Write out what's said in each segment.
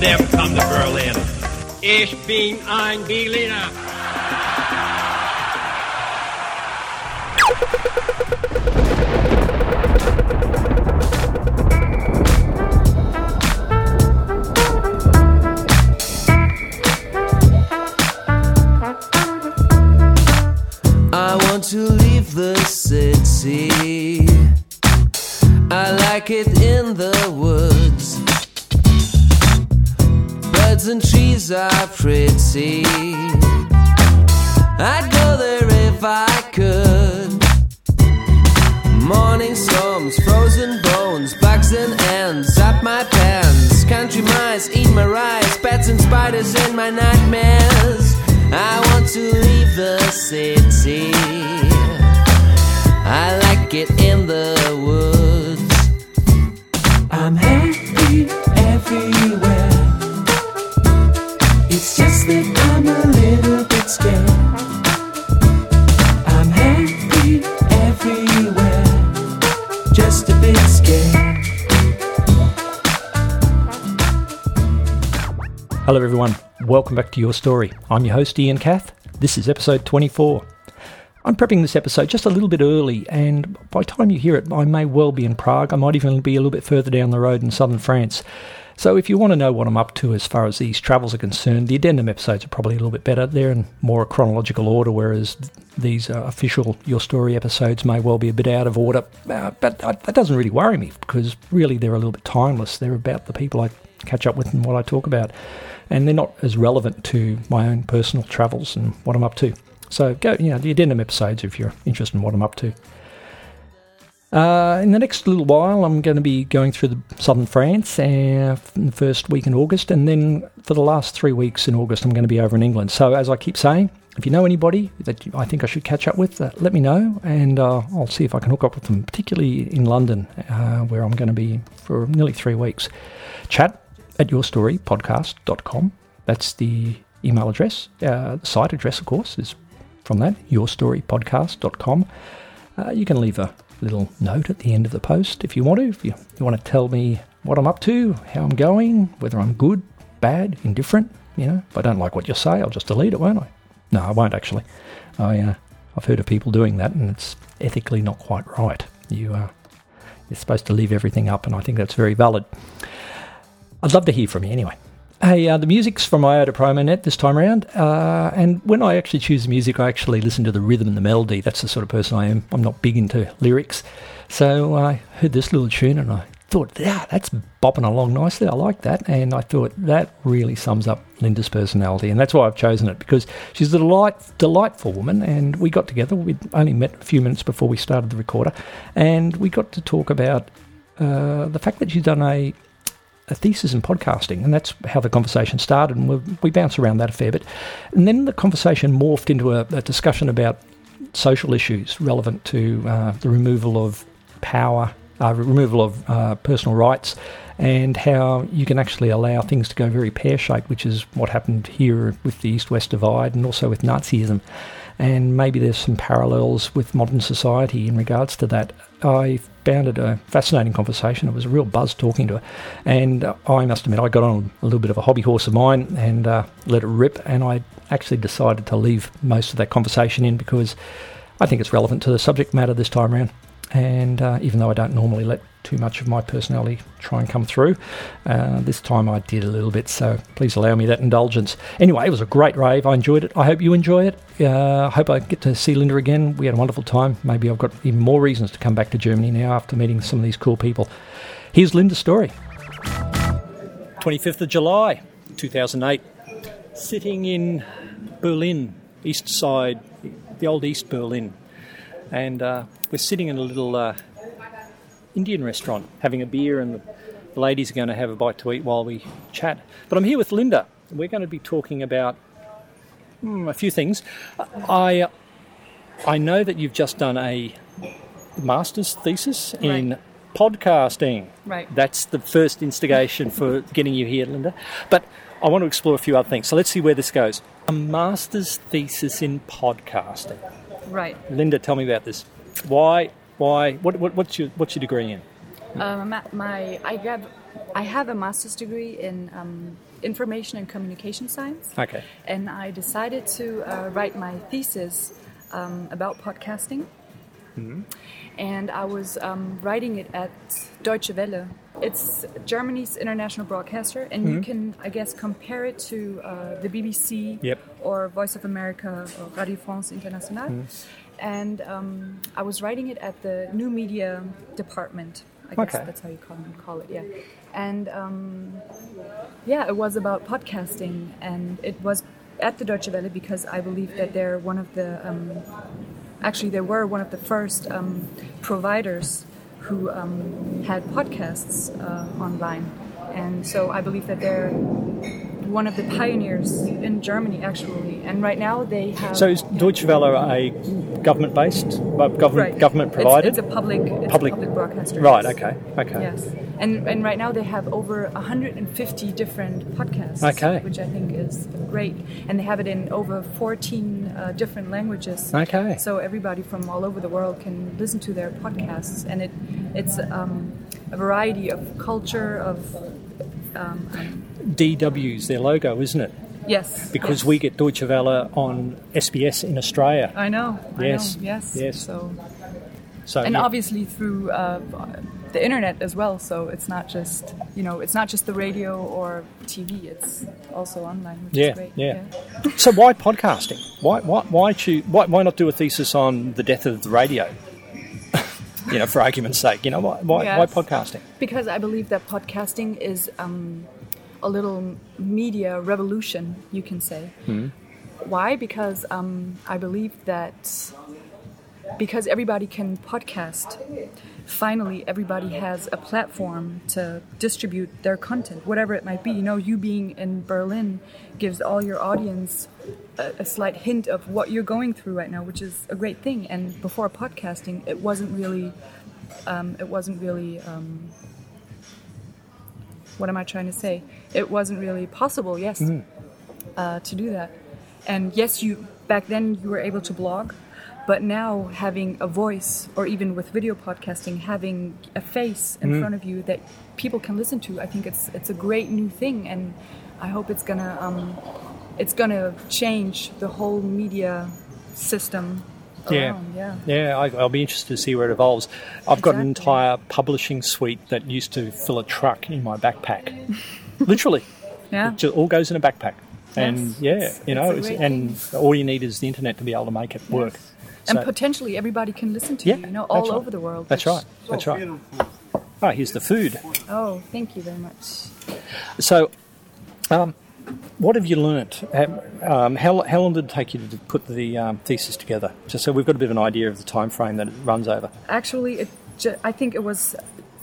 never come to Berlin. Ich bin ein Berliner. Welcome back to Your Story. I'm your host, Ian Cath. This is episode 24. I'm prepping this episode just a little bit early, and by the time you hear it, I may well be in Prague. I might even be a little bit further down the road in southern France. So, if you want to know what I'm up to as far as these travels are concerned, the addendum episodes are probably a little bit better. They're in more chronological order, whereas these uh, official Your Story episodes may well be a bit out of order. Uh, but uh, that doesn't really worry me because really they're a little bit timeless. They're about the people I catch up with and what I talk about. And they're not as relevant to my own personal travels and what I'm up to. So go, you know, the addendum episodes if you're interested in what I'm up to. Uh, in the next little while, I'm going to be going through the southern France uh, the first week in August, and then for the last three weeks in August, I'm going to be over in England. So, as I keep saying, if you know anybody that I think I should catch up with, uh, let me know, and uh, I'll see if I can hook up with them, particularly in London, uh, where I'm going to be for nearly three weeks. Chat at yourstorypodcast.com. That's the email address. Uh, the site address, of course, is from that, yourstorypodcast.com. Uh, you can leave a little note at the end of the post if you want to. If you, you want to tell me what I'm up to, how I'm going, whether I'm good, bad, indifferent, you know, if I don't like what you say, I'll just delete it, won't I? No, I won't actually. I, uh, I've heard of people doing that, and it's ethically not quite right. You, uh, you're supposed to leave everything up, and I think that's very valid. I'd love to hear from you anyway. Hey, uh, the music's from IOTA PromoNet this time around, uh, and when I actually choose music, I actually listen to the rhythm and the melody. That's the sort of person I am. I'm not big into lyrics, so I heard this little tune and I thought, yeah, that's bopping along nicely. I like that, and I thought that really sums up Linda's personality, and that's why I've chosen it because she's a delight, delightful woman. And we got together. We'd only met a few minutes before we started the recorder, and we got to talk about uh, the fact that she's done a a thesis in podcasting, and that's how the conversation started. And we, we around that a fair bit, and then the conversation morphed into a, a discussion about social issues relevant to uh, the removal of power, uh, removal of uh, personal rights, and how you can actually allow things to go very pear shaped, which is what happened here with the East West divide and also with Nazism. And maybe there's some parallels with modern society in regards to that. I found a fascinating conversation. It was a real buzz talking to her. And uh, I must admit, I got on a little bit of a hobby horse of mine and uh, let it rip. And I actually decided to leave most of that conversation in because I think it's relevant to the subject matter this time around. And uh, even though I don't normally let too much of my personality try and come through, uh, this time I did a little bit. So please allow me that indulgence. Anyway, it was a great rave. I enjoyed it. I hope you enjoy it. Uh, I hope I get to see Linda again. We had a wonderful time. Maybe I've got even more reasons to come back to Germany now after meeting some of these cool people. Here's Linda's story 25th of July 2008. Sitting in Berlin, east side, the old East Berlin. And uh, we're sitting in a little uh, Indian restaurant having a beer, and the, ladies are going to have a bite to eat while we chat. But I'm here with Linda. We're going to be talking about hmm, a few things. I I know that you've just done a master's thesis in Right. podcasting. Right. That's the first instigation for getting you here, Linda. But I want to explore a few other things. So let's see where this goes. A master's thesis in podcasting. Right. Linda, tell me about this. Why? Why? What, what, what's your What's your degree in? Um, my I have I have a master's degree in um, information and communication science. Okay. And I decided to uh, write my thesis um, about podcasting. Mm-hmm. And I was um, writing it at Deutsche Welle. It's Germany's international broadcaster, and you can, I guess, compare it to uh, the BBC Yep. or Voice of America or Radio France Internationale. And um, I was writing it at the new media department. I guess Okay. that's how you call, call it, yeah. And um, yeah, it was about podcasting, and it was at the Deutsche Welle because I believe that they're one of the, um, actually, they were one of the first um, providers who um, had podcasts uh, online, and so I believe that they're one of the pioneers in Germany, actually. And right now they have. So is Deutsche Welle a government-based, uh, government Right. government It's- provided? It's, a public, it's Public- a public broadcaster. Right. yes. Okay. Okay. Yes, and and right now they have over 150 different podcasts. Okay. which I think is great, and they have it in over 14 uh, different languages. Okay. So everybody from all over the world can listen to their podcasts, and it it's um, a variety of culture of. Um, DW's their logo, isn't it? yes, Because yes. we get Deutsche Welle on SBS in Australia. I know. I Yes, know, yes. yes. So So and yeah. obviously through uh, the internet as well. So it's not just you know it's not just the radio or TV. It's also online, which Yeah, is great. yeah. So why podcasting? Why why why choose, why why not do a thesis on the death of the radio? You know, for argument's sake, you know why why, why podcasting? Because I believe that podcasting is um, a little media revolution, you can say. Why? Because um, I believe that because everybody can podcast, finally everybody has a platform to distribute their content, whatever it might be. You know, you being in Berlin gives all your audience a, a slight hint of what you're going through right now, which is a great thing. And before podcasting, it wasn't really, um, it wasn't really. Um, what am I trying to say? It wasn't really possible, yes, uh, to do that. And yes, you back then you were able to blog, but now having a voice, or even with video podcasting, having a face in front of you that people can listen to, I think it's it's a great new thing, and I hope it's gonna um, it's gonna change the whole media system. Yeah. around, yeah. Yeah, I, I'll be interested to see where it evolves. I've got an entire publishing suite that used to fill a truck in my backpack, literally. Yeah. It all goes in a backpack, and Yes, yeah, you know, it's a it's, and all you need is the internet to be able to make it work. And So- potentially everybody can listen to Yeah, you, you know, that's all right. over the world. That's right. That's right. Oh, here's the food. Oh, thank you very much. So, um, what have you learnt? Um, how, how long did it take you to put the um, thesis together? Just so we've got a bit of an idea of the time frame that it runs over. Actually, it ju- I think it was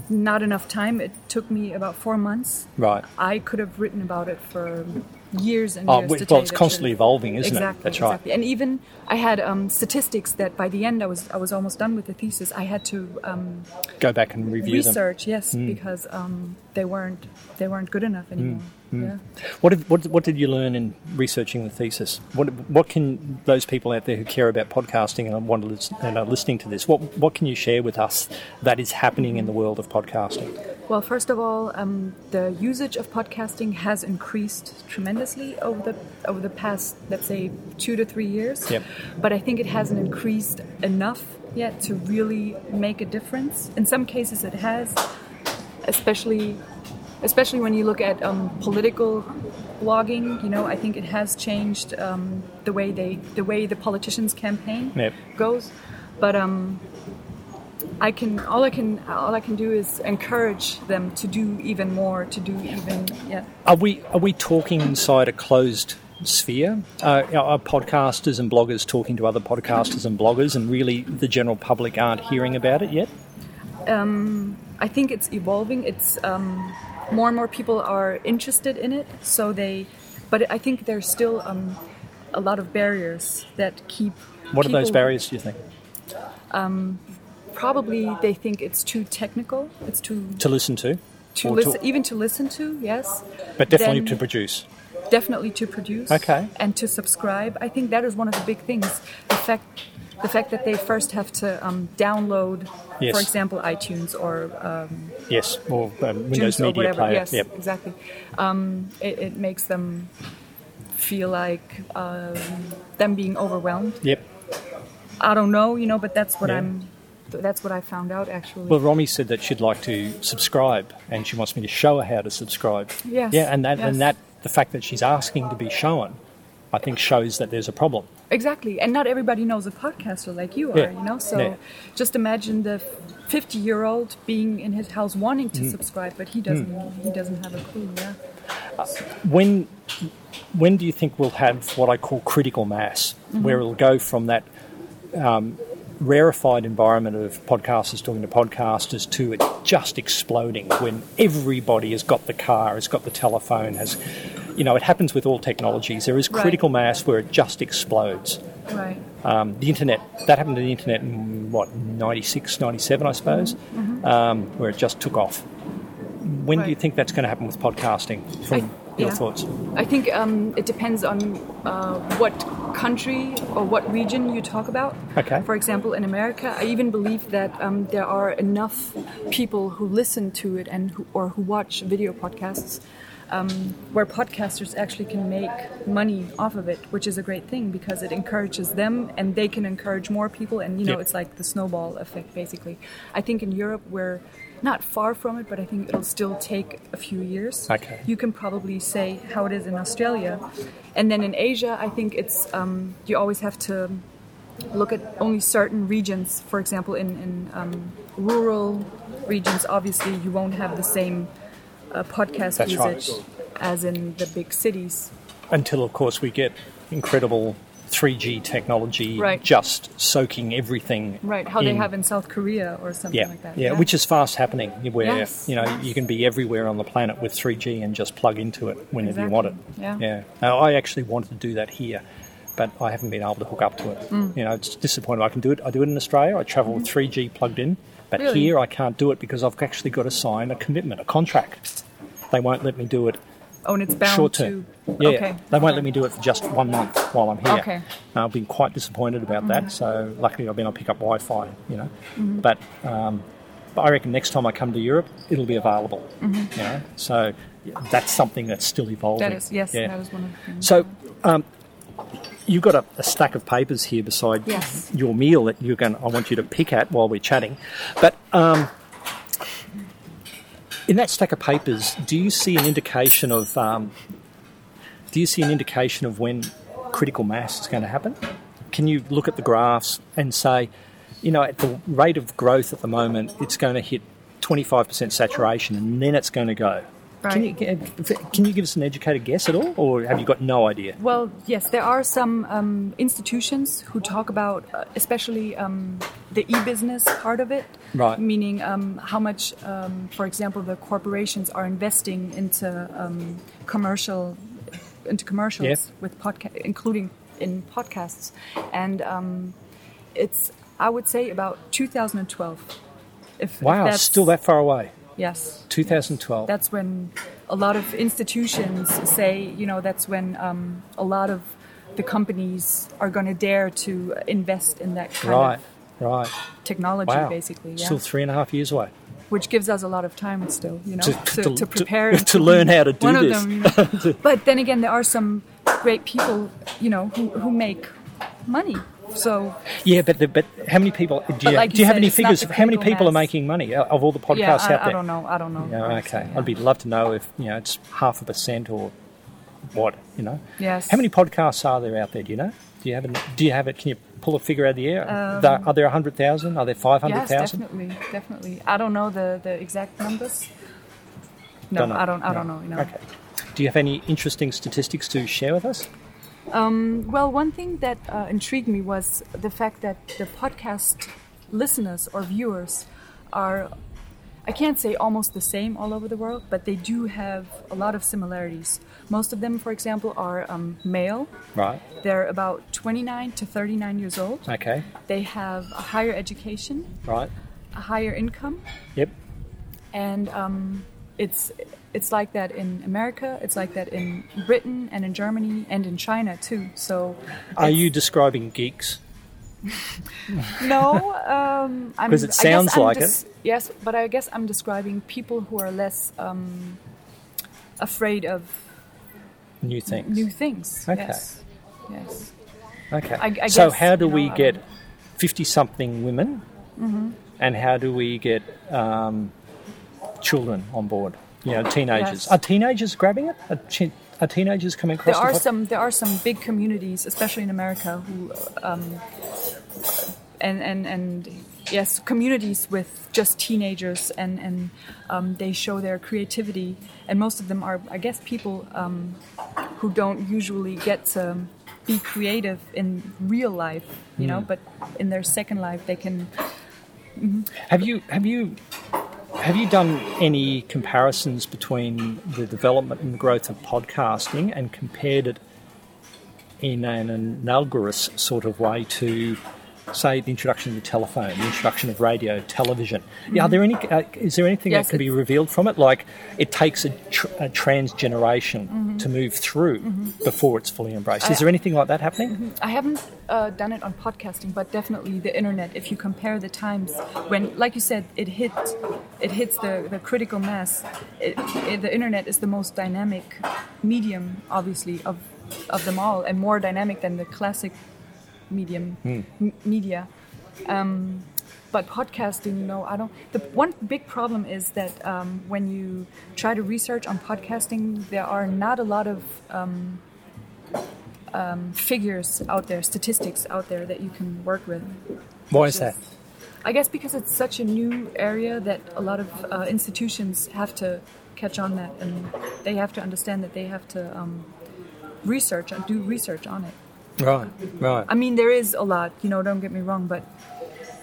not enough time. It took me about four months. Right. I could have written about it for years and Oh, years. well, to tell it's constantly truth. evolving, isn't it? exactly, That's right. And even I had um, statistics that by the end I was I was almost done with the thesis. I had to um, Go back and review them. research, yes, Hmm. because um, they weren't they weren't good enough anymore. Yeah. What did, what, what did you learn in researching the thesis? What, what can those people out there who care about podcasting and want to listen, and are listening to this, what, what can you share with us that is happening in the world of podcasting? Well, first of all, um, the usage of podcasting has increased tremendously over the over the past, let's say, two to three years. Yep. But I think it hasn't increased enough yet to really make a difference. In some cases, it has, especially especially when you look at um, political blogging. You know, I think it has changed um, the way they the way the politicians campaign Yep. goes. But um, I can all I can all I can do is encourage them to do even more, to do even yeah. Are we, are we talking inside a closed sphere? Uh, are podcasters and bloggers talking to other podcasters and bloggers, and really the general public aren't hearing about it yet? I think it's evolving. It's um, more and more people are interested in it, so they. But I think there's still um, a lot of barriers that keep. What are those barriers, do you think? Probably they think it's too technical. It's too To listen to? to listen, even to listen to. Yes, but definitely then- to produce. definitely to produce Okay. and to subscribe. I think that is one of the big things. The fact the fact that they first have to um, download, Yes. for example, iTunes or um, Yes, or um, Windows Juice or Media whatever. Player. Yes, Yep. exactly. Um, it, it makes them feel like um, them being overwhelmed. Yep. I don't know, you know, but that's what Yeah. I'm. That's what I found out actually. Well, Romy said that she'd like to subscribe, and she wants me to show her how to subscribe. Yes, Yeah, and that yes. and that the fact that she's asking to be shown, I think shows that there's a problem. Exactly, and not everybody knows a podcaster like you are, Yeah. you know. So Yeah. just imagine the fifty-year-old being in his house wanting Mm. to subscribe, but he doesn't. He doesn't have a clue. Yeah. When when do you think we'll have what I call critical mass, Mm-hmm. where it'll go from that um, rarefied environment of podcasters talking to podcasters to it just exploding when everybody has got the car, has got the telephone, has you know it happens with all technologies. There is Right. critical mass where it just explodes. Right. Um, the internet, that happened to the internet in what, 96, 97, I suppose, um, where it just took off. When do you think that's going to happen with podcasting from I- your yeah. thoughts? I think um, it depends on uh, what country or what region you talk about. Okay. For example, in America, I even believe that um, there are enough people who listen to it and who, or who watch video podcasts. Um, where podcasters actually can make money off of it, which is a great thing because it encourages them and they can encourage more people, and you know Yep. it's like the snowball effect basically. I think in Europe we're not far from it, but I think it'll still take a few years. Okay. You can probably say how it is in Australia. And then in Asia, I think it's um, you always have to look at only certain regions. For example, in, in um, rural regions, obviously you won't have the same uh, podcast That's right. usage as in the big cities. Until, of course, we get incredible 3G technology Right. just soaking everything. Right, how they have in South Korea or something Yeah, like that. yeah, which is fast happening. Where Yes. you know you can be everywhere on the planet with 3G and just plug into it whenever you want it. Yeah. yeah. Now, I actually wanted to do that here, but I haven't been able to hook up to it. Mm. You know, it's disappointing. I can do it. I do it in Australia. I travel with 3G plugged in, but Really? here I can't do it because I've actually got to sign a commitment, a contract. They won't let me do it Oh, and it's bound short to. Yeah, Okay. they won't okay. let me do it for just one month while I'm here. Okay. Uh, I've been quite disappointed about that. So luckily, I've been able to pick up Wi-Fi. You know, Mm-hmm. but um, but I reckon next time I come to Europe, it'll be available. Mm-hmm. You know, so that's something that's still evolving. That is yes, Yeah. that is one of the things. So. Um, You've got a, a stack of papers here beside Yes. your meal that you're going. I want you to pick at while we're chatting. But um, in that stack of papers, do you see an indication of um, do you see an indication of when critical mass is going to happen? Can you look at the graphs and say, you know, at the rate of growth at the moment, it's going to hit 25% saturation and then it's going to go? Can, you, can you give us an educated guess at all, or have you got no idea? Well, yes, there are some um, institutions who talk about, uh, especially um, the e-business part of it, Right. Meaning um, how much, um, for example, the corporations are investing into um, commercial, into commercials with podcast, including in podcasts, and um, it's I would say about 2012. If, if Wow, that's, still that far away. Yes. 2012. That's when a lot of institutions say, you know, that's when um, a lot of the companies are going to dare to invest in that kind right, of right. technology, Wow. basically. Yeah. Still three and a half years away. Which gives us a lot of time still, you know, To- to, to- to, prepare to- learn how to do one this. Of them, you know. but then again, there are some great people, you know, who, who make money. So Yeah, but the, but how many people do you, like do you you have said, any figures? of How many people are making money uh, of all the podcasts yeah, out there? I don't know. I don't know. Yeah, okay. yeah. I'd be love to know if you know it's half a percent or what. You know. Yes. How many podcasts are there out there? Do you know? Do you have it? Do you have it? Can you pull a figure out of the air? Um, are there hundred thousand? Are there five hundred thousand? Yes, definitely, definitely. I don't know the, the exact numbers. No, Don't. I don't. I No. don't know. You know. Okay. Do you have any interesting statistics to share with us? Well, one thing that uh, intrigued me was the fact that the podcast listeners or viewers are, I can't say almost the same all over the world, but they do have a lot of similarities. Most of them, for example, are um, male. Right. They're about 29 to 39 years old. Okay. They have a higher education, Right. a higher income, Yep. and um, it's it's like that in America. It's like that in Britain and in Germany and in China too. So, Are you describing geeks? No, um, I'm- 'Cause it I guess sounds like des- Yes, but I guess I'm describing people who are less um, afraid of New things. new things. Okay. Yes. Yes. Okay. I- I so guess, how do you know, we get fifty-something women, Mm-hmm. and how do we get um, children on board? You know, teenagers. Yes. Are teenagers grabbing it? Are, are teenagers coming across? There are pod- some. There are some big communities, especially in America, who um, and and and yes, communities with just teenagers, and and um, they show their creativity, and most of them are, I guess, people um, who don't usually get to be creative in real life, you know, but in their second life they can. Have you have you have you done any comparisons between the development and growth of podcasting and compared it in an analogous sort of way to say the introduction of the telephone, the introduction of radio, television? Yeah, are there any? Uh, is there anything Yes, that can be revealed from it? Like it takes a, tr- a trans generation Mm-hmm. to move through before it's fully embraced. Is there anything like that happening? I haven't uh, done it on podcasting, but definitely the internet. If you compare the times when, like you said, it hit, it hits the, the critical mass. It, it, the internet is the most dynamic medium, obviously, of of them all, and more dynamic than the classic medium m- media. Um, but podcasting, no, I don't. The one big problem is that um, when you try to research on podcasting, there are not a lot of um, um, figures out there, statistics out there that you can work with. Why is that? I guess because it's such a new area that a lot of uh, institutions have to catch on that, and they have to understand that they have to um, research and do research on it. Right, right. I mean, there is a lot, you know, don't get me wrong, but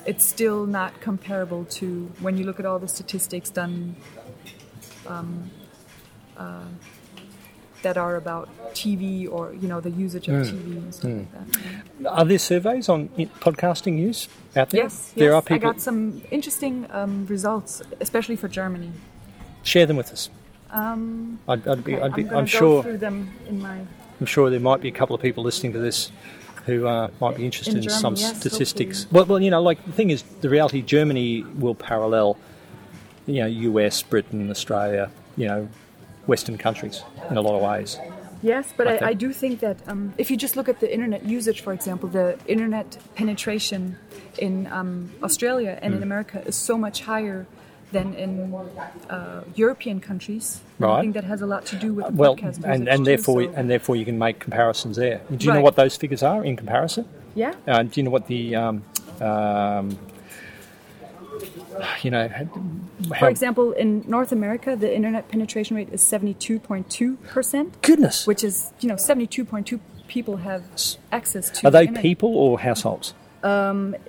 it's still not comparable to when you look at all the statistics done um, uh, that are about TV or, you know, the usage of TV and stuff like that. Are there surveys on podcasting use out there? Yes, there yes, are people. I got some interesting um, results, especially for Germany. Share them with us. Um, I'd, I'd be, okay, I'd be, I'm, I'm, go sure, through them in my I'm sure there might be a couple of people listening to this who uh, might be interested in, In some yes, statistics. Well, well, you know, like the thing is, the reality, Germany will parallel, you know, US, Britain, Australia, you know, Western countries in a lot of ways. Yes, but I I, I do think that um, if you just look at the internet usage, for example, the internet penetration in um, Australia and Hmm. in America is so much higher than in uh, European countries. Right. I think that has a lot to do with the Well, podcast and, usage and too, therefore, so- and therefore, you can make comparisons there. Do you know what those figures are in comparison? yeah, Uh, do you know what the, um, um, you know, for example, in North America, the internet penetration rate is seventy-two point two percent, goodness, which is you know seventy-two point two people have access to. are they internet. people or households?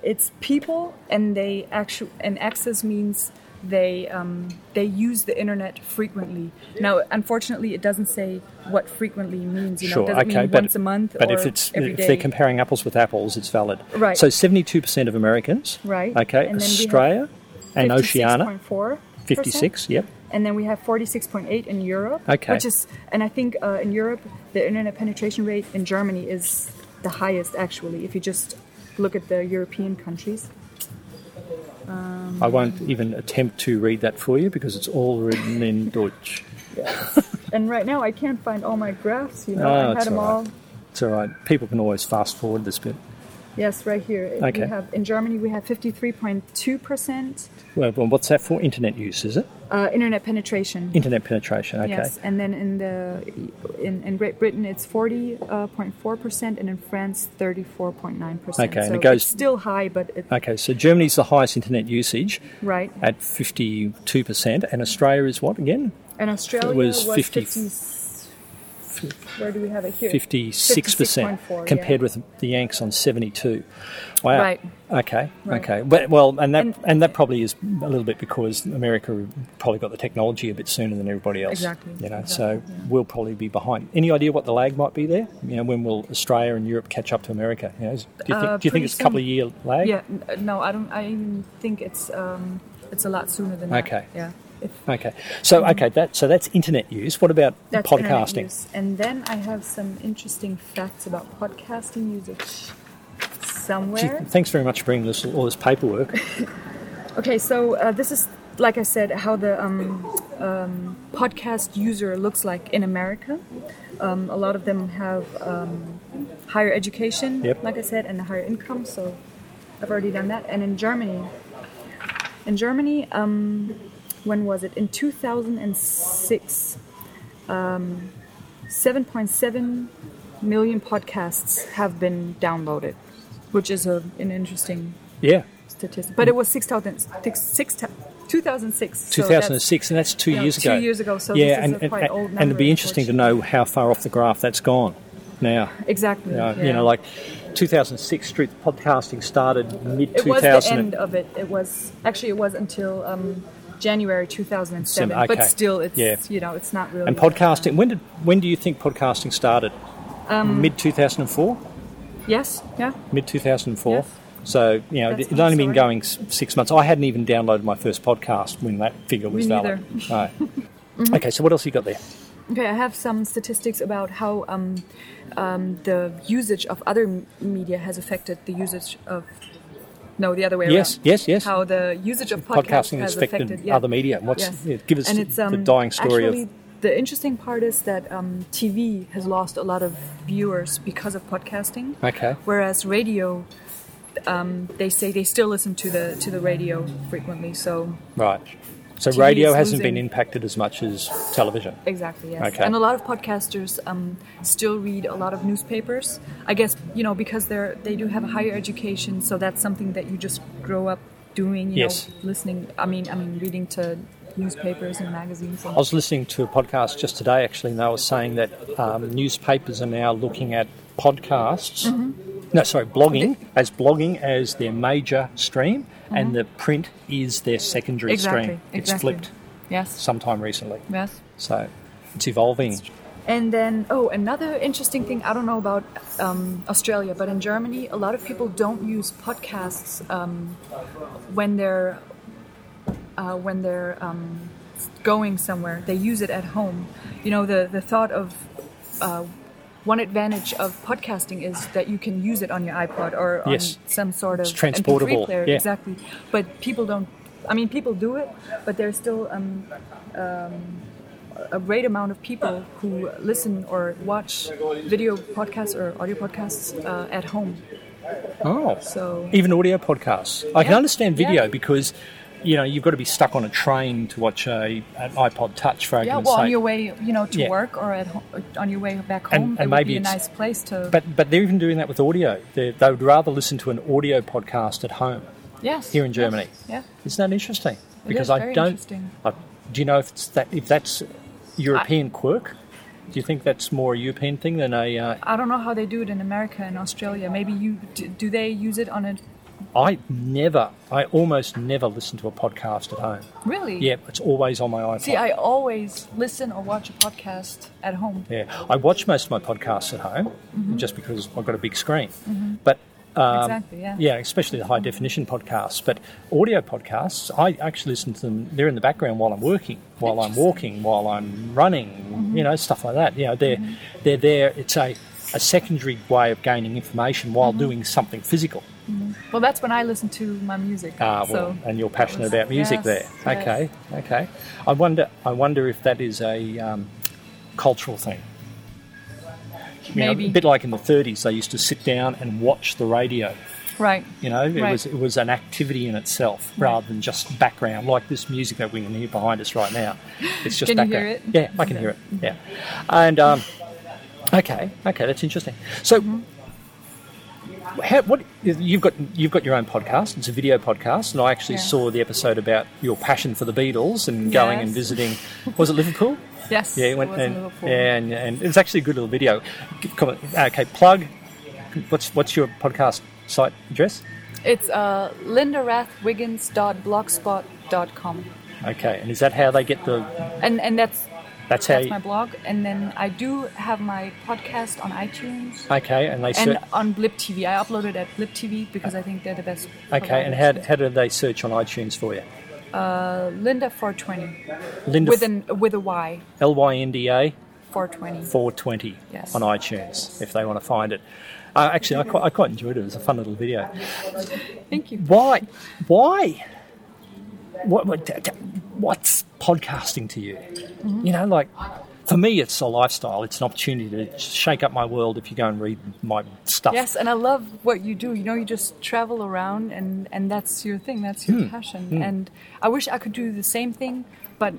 it's people and they actually and access means they um, they use the internet frequently now unfortunately it doesn't say what frequently means you know Sure, it doesn't okay, mean but, once a month but or if it's if day. they're comparing apples with apples, it's valid. Right. So seventy-two percent of Americans. Right, Okay. and then we have Australia and Oceania, 56.4%, fifty-six. Yep. and then we have 46.8 in Europe Okay. which is and I think uh, in Europe the internet penetration rate in Germany is the highest actually if you just look at the European countries I won't even attempt to read that for you because it's all written in Deutsch. and right now I can't find all my graphs you know Oh, I had them all all right. It's all right. People can always fast forward this bit. Yes, right here. Okay. We have in Germany we have fifty three point two percent Well, well, what's that for? Internet use, is it? uh, internet penetration. Internet penetration. Okay. Yes, and then in the in, in Great Britain it's forty point four percent, and in France thirty four point nine percent. Okay, and it goes- it's still high, but it, Okay. So Germany's the highest internet usage right. at fifty-two percent, and Australia is what again? And Australia was was, 50 50. Where do we have it here? Fifty-six percent compared yeah. with the Yanks on seventy-two. Wow. Right. Okay. Right. Okay. But, well, and that and, And- that probably is a little bit because America probably got the technology a bit sooner than everybody else. Exactly, You know, exactly, so we'll probably be behind. Any idea what the lag might be there? You know, when will Australia and Europe catch up to America? You know, do you think, Uh, do you think it's a couple of year lag? Yeah, no, I don't. I think it's um, it's a lot sooner than that. Okay. Yeah. Okay. So okay, that so that's internet use. What about that's podcasting? And then I have some interesting facts about podcasting usage Gee, somewhere. thanks very much for bringing this all this paperwork. Okay, so uh, this is, like I said, how the um, um, podcast user looks like in America. Um, a lot of them have um, higher education, Yep. like I said, and a higher income. So I've already done that. And in Germany, in Germany, um, when was it? In 2006, um, 7.7 million podcasts have been downloaded, which is a, an interesting yeah, statistic. But it was 6,000 six, six, 2006. so 2006, and that's two yeah, years two years ago, so yeah, this is and, a and, quite old and it'd be interesting to know how far off the graph that's gone. Now, Exactly. uh, yeah. you know, like 2006, street podcasting started mid 2000. it was the end of it. It was actually it was until um, January 2007. Sem- But still, it's Yeah. you know it's not really. And podcasting, when did when do you think podcasting started? Um, mid 2004. Yes. Yeah. Mid 2004. Yes. So you know, That's it's only been going six months. I hadn't even downloaded my first podcast when that figure was valid. No. Mm-hmm. Okay, so what else you got there? Okay, I have some statistics about how um, um, the usage of other media has affected the usage of. No, the other way Yes, around. yes, yes. yes. How the usage of podcasts Podcasting has affected affected yeah. other media. What's Yes. yeah, give us and it's, the um, dying story actually, of the interesting part is that um, TV has lost a lot of viewers because of podcasting. okay. Whereas radio, um, they say they still listen to the to the radio frequently. So Right. So radio hasn't been impacted as much as television. exactly, yes. Okay. And a lot of podcasters um, still read a lot of newspapers. I guess you know because they're they do have a higher education, so that's something that you just grow up doing. You Yes. know, listening. I mean, I mean, reading to newspapers and magazines. And, I was listening to a podcast just today, actually, and they were saying that um, newspapers are now looking at podcasts. Mm-hmm. No, sorry, blogging as blogging as their major stream, and the print is their secondary Mm-hmm. exactly. stream. It's exactly. flipped Yes. sometime recently, Yes. so it's evolving. And then, oh, another interesting thing, I don't know about um, Australia, but in Germany, a lot of people don't use podcasts um, when they're uh, when they're um, going somewhere. They use it at home. You know, the the thought of uh, one advantage of podcasting is that you can use it on your iPod or on Yes. some sort of It's transportable, MP3 player. yeah. Exactly, but people don't. I mean, people do it, but there's still um, a great amount of people who listen or watch video podcasts or audio podcasts uh, at home. Oh, So even audio podcasts. I can understand video yeah. because you know you've got to be stuck on a train to watch a an iPod Touch for yeah, well, on your way, you know, to Yeah. work or at ho- on your way back And- home, and it would maybe be a it's- nice place to. But but they're even doing that with audio. They they would rather listen to an audio podcast at home. yes, here in yes, Germany. Yeah, Isn't that interesting? It Because is I very don't. interesting. I, do you know if it's that if that's European quirk? Do you think that's more a European thing than a? Uh, I don't know how they do it in America and Australia. Maybe you do, do they use it on a I never, I almost never listen to a podcast at home. really? Yeah, it's always on my iPod. See, I always listen or watch a podcast at home. Yeah, I watch most of my podcasts at home just because I've got a big screen. But um, Mm-hmm. Exactly, yeah. yeah, especially the high definition podcasts. But audio podcasts, I actually listen to them. They're in the background while I'm working, while I'm walking, while I'm running. Mm-hmm. You know, stuff like that. You know, they're they're there. It's a a secondary way of gaining information while Mm-hmm. doing something physical. Well, that's when I listen to my music. Ah, well, and you're passionate was- about music yes, there. yes. Okay, okay. I wonder. I wonder if that is a um, cultural thing. You know, Maybe. a bit like in the 30s, they used to sit down and watch the radio. Right. You know, it Right. was it was an activity in itself rather than just background, like this music that we can hear behind us right now. It's just Can you hear it? Yeah, I can hear it. Yeah, and um, okay, okay, that's interesting. So, Mm-hmm. How, what you've got? You've got your own podcast. It's a video podcast, and I actually saw the episode about your passion for the Beatles and going and visiting. Was it Liverpool? Yes. Yeah, you it went was and, Liverpool. and, and it's actually a good little video. On, okay, plug. What's what's your podcast site address? It's uh, lindarathwiggins.blogspot.com. Okay, and is that how they get the? And and that's That's how. that's You, my blog. And then I do have my podcast on iTunes okay, and they and on Blip TV. I upload it at Blip TV because I think they're the best. Okay, and how, how do they search on iTunes for you? Uh, Linda 420 Linda with an with a Y L Y N D A 420. 420 Yes. on iTunes if they want to find it. Uh, actually, I quite, I quite enjoyed it. It was a fun little video. Thank you. Why? Why? What, what, what's podcasting to you? Mm-hmm. You know, like for me, it's a lifestyle. It's an opportunity to shake up my world. If you go and read my stuff, Yes, and I love what you do. You know, you just travel around, and and that's your thing. That's your passion. And I wish I could do the same thing, but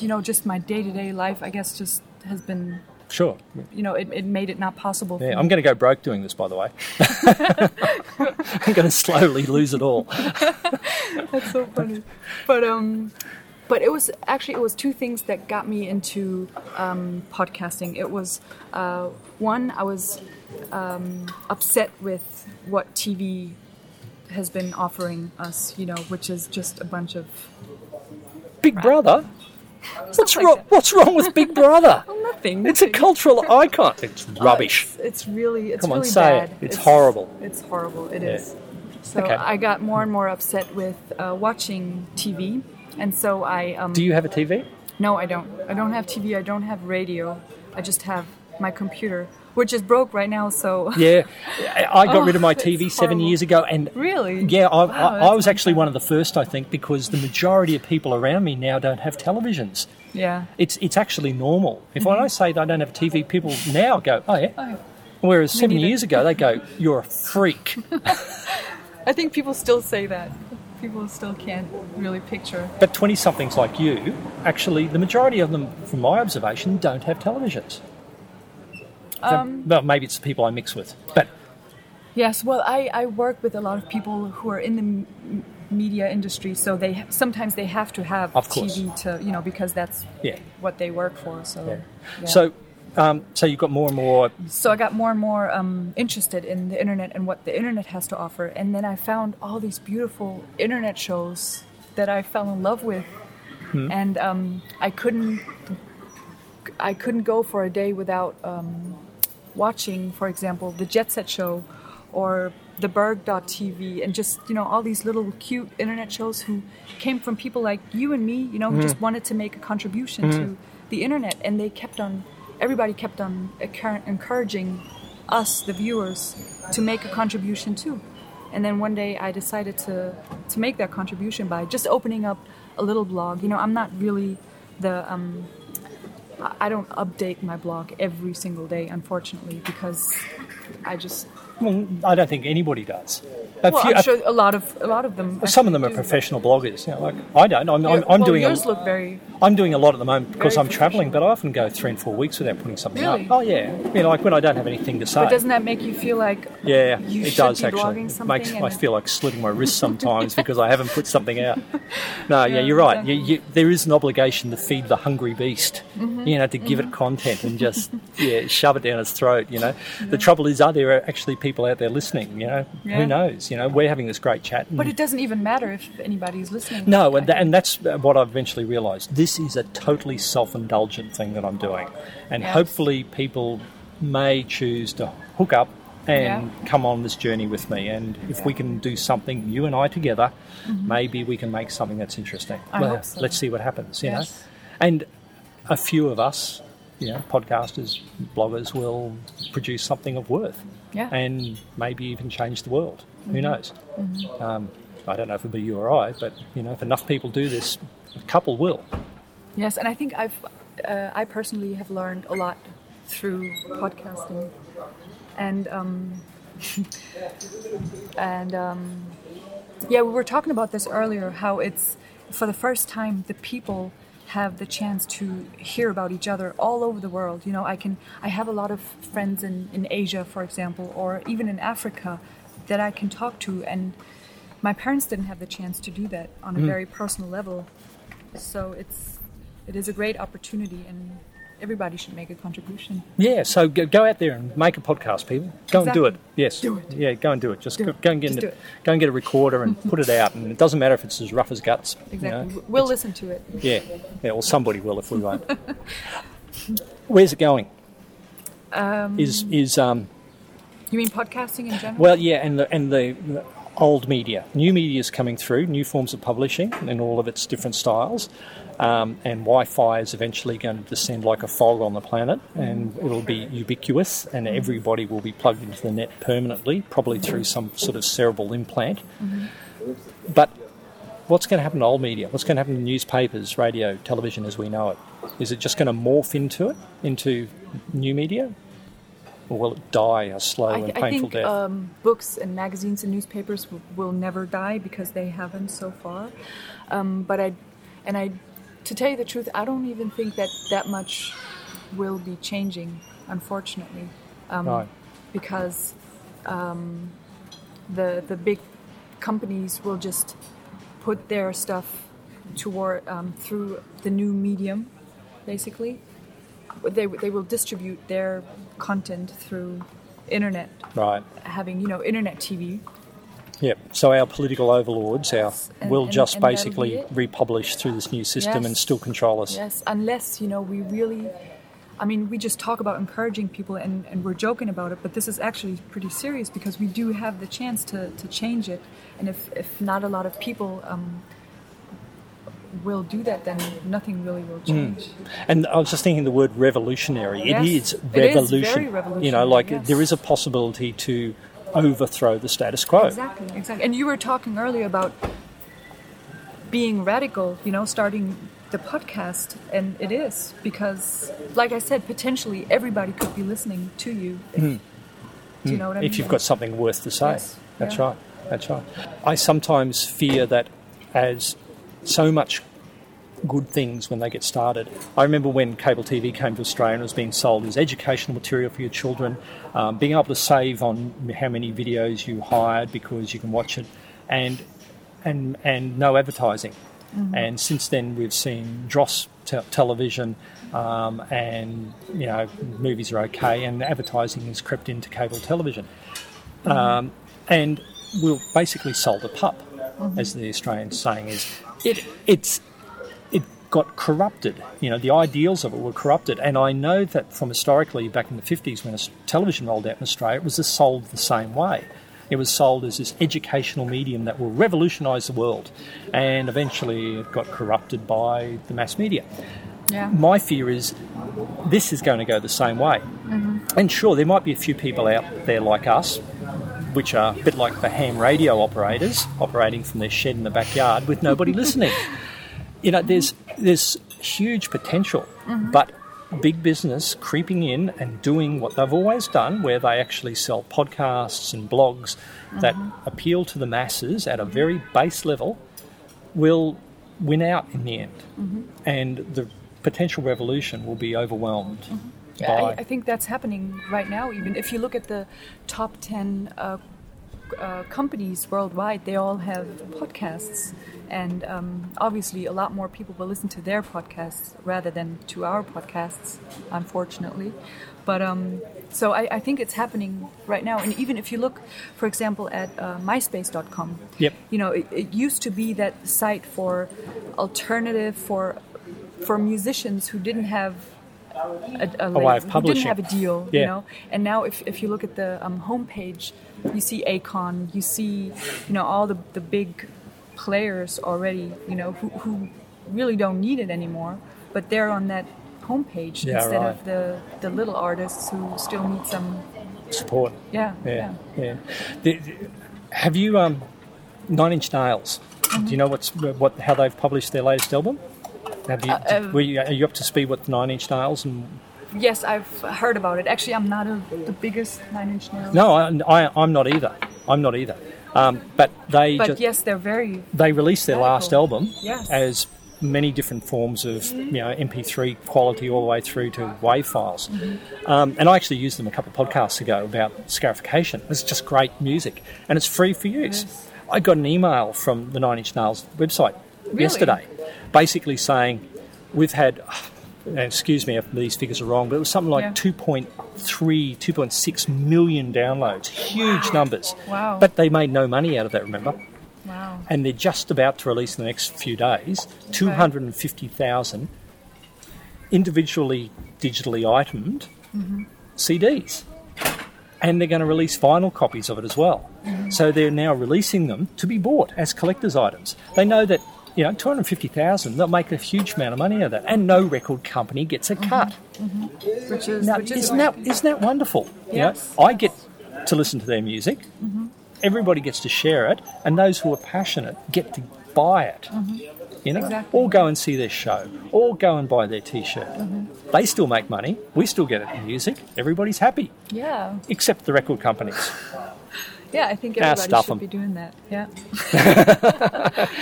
you know, just my day to day life, I guess, just has been. sure. You know, it, it made it not possible. Yeah. I'm going to go broke doing this, by the way. I'm going to slowly lose it all. That's so funny. But um, but it was actually it was two things that got me into um, podcasting. It was uh, one I was um, upset with what TV has been offering us. You know, which is just a bunch of Big Brother. What's like wrong? that. What's wrong with Big Brother? nothing. It's a cultural icon. It's rubbish. It's, it's really it's Come on, really say it. bad. It's horrible. It's horrible. It Yeah. is. So Okay. I got more and more upset with uh, watching TV, and so I um, Do you have a TV? No, I don't. I don't have TV. I don't have radio. I just have my computer, which is broke right now. So Yeah, I got Oh, rid of my TV seven years ago, and really, yeah, I, Wow, I, I was actually one of the first, I think, because the majority of people around me now don't have televisions. Yeah. It's it's actually normal. If when I say that I don't have a TV, people now go, "Oh yeah." Oh, Whereas seven years ago, they go, "You're a freak." I think people still say that. People still can't really picture. but twenty somethings like you, actually, the majority of them, from my observation, don't have televisions. Um, well, maybe it's the people I mix with, but Yes, well, I, I work with a lot of people who are in the m- media industry, so they sometimes they have to have. TV to you know because that's yeah. what they work for. So, yeah. So, um, so you've got more and more. so I got more and more um, interested in the internet and what the internet has to offer, and then I found all these beautiful internet shows that I fell in love with, and um, I couldn't I couldn't go for a day without um, watching, for example, the Jet Set Show or the Berg.tv and just you know all these little cute internet shows who came from people like you and me, you know, who just wanted to make a contribution to the internet, and they kept on everybody kept on encouraging us, the viewers, to make a contribution too. And then one day I decided to to make that contribution by just opening up a little blog. You know, I'm not really the um, I- I don't update my blog every single day, unfortunately, because I just Well, I don't think anybody does. A well, few- I'm a- sure a lot of a lot of them. some of them are do. professional bloggers. You know, like I don't. I'm, I'm, I'm well, doing. yours A, look very. I'm doing a lot at the moment because I'm travelling, but I often go three and four weeks without putting something Really? up. Oh yeah, you know, like when I don't have anything to say. But doesn't that make you feel like yeah, you it does actually. It makes I feel like slitting my wrist sometimes because I haven't put something out. No, yeah, Yeah, you're right. You, exactly. you, there is an obligation to feed the hungry beast. Mm-hmm. You know, to give it content and just yeah, shove it down its throat. You know, the trouble is, are there actually people out there listening? You know, Yeah. who knows? You know, we're having this great chat. But it doesn't even matter if anybody's listening. No, and, and that's what I've eventually realised. This is a totally self-indulgent thing that I'm doing, and Yes. hopefully people may choose to hook up and Yeah. come on this journey with me. And if we can do something, you and I together, maybe we can make something that's interesting. Mm-hmm. I Well, so. Let's see what happens. You Yes. know, and a few of us, you know, podcasters, bloggers, will produce something of worth, Yeah. Mm-hmm. and maybe even change the world. Who knows? Um, I don't know if it'll be you or I, but you know, if enough people do this, a couple will. Yes, and I think I've, uh, I personally have learned a lot through podcasting, and um, and um, yeah, we were talking about this earlier. How it's for the first time the people have the chance to hear about each other all over the world. You know, I can I have a lot of friends in in Asia, for example, or even in Africa that I can talk to, and my parents didn't have the chance to do that on a hmm. very personal level. So it's it is a great opportunity, and everybody should make a contribution. Yeah, so go, go out there and make a podcast, people. Go and do it. Yes. Do it. Yeah, go and do it. Just Do go, it. go and get Just in do it- it. go and get a recorder and put it out. And it doesn't matter if it's as rough as guts. you Exactly. know. We'll listen to it. Yeah, yeah. Well, somebody will if we won't. Where's it going? Um, Is is um you mean podcasting in general? well, yeah, and the and the old media. New media is coming through, new forms of publishing in all of its different styles. Um, and Wi Fi is eventually going to descend like a fog on the planet, and it'll be ubiquitous, and everybody will be plugged into the net permanently, probably through some sort of cerebral implant. But what's going to happen to old media? What's going to happen to newspapers, radio, television as we know it? Is it just going to morph into it, into new media? Or will it die a slow I, and th- I painful think death? um, books and magazines and newspapers will, will never die because they haven't so far. Um, but I, and I, to tell you the truth, I don't even think that that much will be changing, unfortunately, um, right. because um, the the big companies will just put their stuff toward um, through the new medium, basically. They they will distribute their content through internet Right. having you know internet TV. Yep. So our political overlords, our And- will and- just and basically be republish through this new system Yes. and still control us. Yes, unless you know we really. I mean, we just talk about encouraging people and, and we're joking about it, but this is actually pretty serious because we do have the chance to, to change it. And if, if not a lot of people um, will do that, then nothing really will change. And I was just thinking the word revolutionary. Yes. It is It is very revolution. you know, like yes. there is a possibility to overthrow the status quo. Exactly, exactly. And you were talking earlier about being radical, you know, starting the podcast, and it is because, like I said, potentially everybody could be listening to you. If, Do you know what I mean? Hmm. If you've got something worth to say. Yes. That's Yeah. right. That's right. I sometimes fear that as so much good things when they get started. I remember when cable TV came to Australia and was being sold as educational material for your children, um, being able to save on how many videos you hired because you can watch it, and and and no advertising. And since then, we've seen dross te- television, um, and you know movies are okay, and advertising has crept into cable television, um, and we'll basically sold a pup, as the Australian saying is. It it's it got corrupted. You know, the ideals of it were corrupted. And I know that from historically back in the 50s when television rolled out in Australia, it was sold the same way. It was sold as this educational medium that will revolutionise the world. And eventually it got corrupted by the mass media. yeah. My fear is this is going to go the same way. Mm-hmm. And sure, there might be a few people out there like us, which are a bit like the ham radio operators operating from their shed in the backyard with nobody listening. You know, there's there's huge potential, mm-hmm. but big business creeping in and doing what they've always done, where they actually sell podcasts and blogs that mm-hmm. appeal to the masses at a very base level, will win out in the end, mm-hmm. and the potential revolution will be overwhelmed. I, I think that's happening right now. Even if you look at the top ten uh, uh, companies worldwide, they all have podcasts, and um, obviously, a lot more people will listen to their podcasts rather than to our podcasts, unfortunately. But um, so I, I think it's happening right now. And even if you look, for example, at uh, MySpace.com, Yep. you know, it, it used to be that site for alternative for for musicians who didn't have a, a, way label, of who publishing. didn't have a deal, Yeah. you know. And now, if, if you look at the um, homepage, you see Akon, you see, you know, all the the big players already, you know, who, who really don't need it anymore, but they're on that homepage Yeah, instead right. of the the little artists who still need some, support. yeah, Yeah, yeah. The- the- have you um, Nine Inch Nails? Do you know what's what how they've published their latest album? Have you, uh, were you, are you up to speed with Nine Inch Nails? And Yes, I've heard about it. Actually, I'm not a, the biggest Nine Inch Nails. no, I, I, I'm not either. I'm not either. Um, but they But just, yes, they're very. they released their last album Yes. as many different forms of you know MP3 quality all the way through to WAV files. Um, and I actually used them a couple of podcasts ago about scarification. It's just great music and it's free for use. I got an email from the Nine Inch Nails website yesterday, basically saying we've had. And Excuse me if these figures are wrong, but it was something like Yeah. 2.3, 2.6 million downloads. Huge numbers. Wow. But they made no money out of that, remember? Wow. and they're just about to release in the next few days 250,000 individually digitally itemed CDs. and they're going to release vinyl copies of it as well. Mm-hmm. So they're now releasing them to be bought as collector's items. They know that you know, 250,000, they'll make a huge amount of money out of that. And no record company gets a cut. Mm-hmm. which is Now, which is isn't that, isn't that wonderful? You know, Yes. I get to listen to their music, mm-hmm. everybody gets to share it, and those who are passionate get to buy it. Mm-hmm. You know, Exactly. or go and see their show, or go and buy their T-shirt. They still make money. We still get it in music. Everybody's happy, yeah except the record companies. Yeah. I think everybody should 'em. be doing that. Yeah,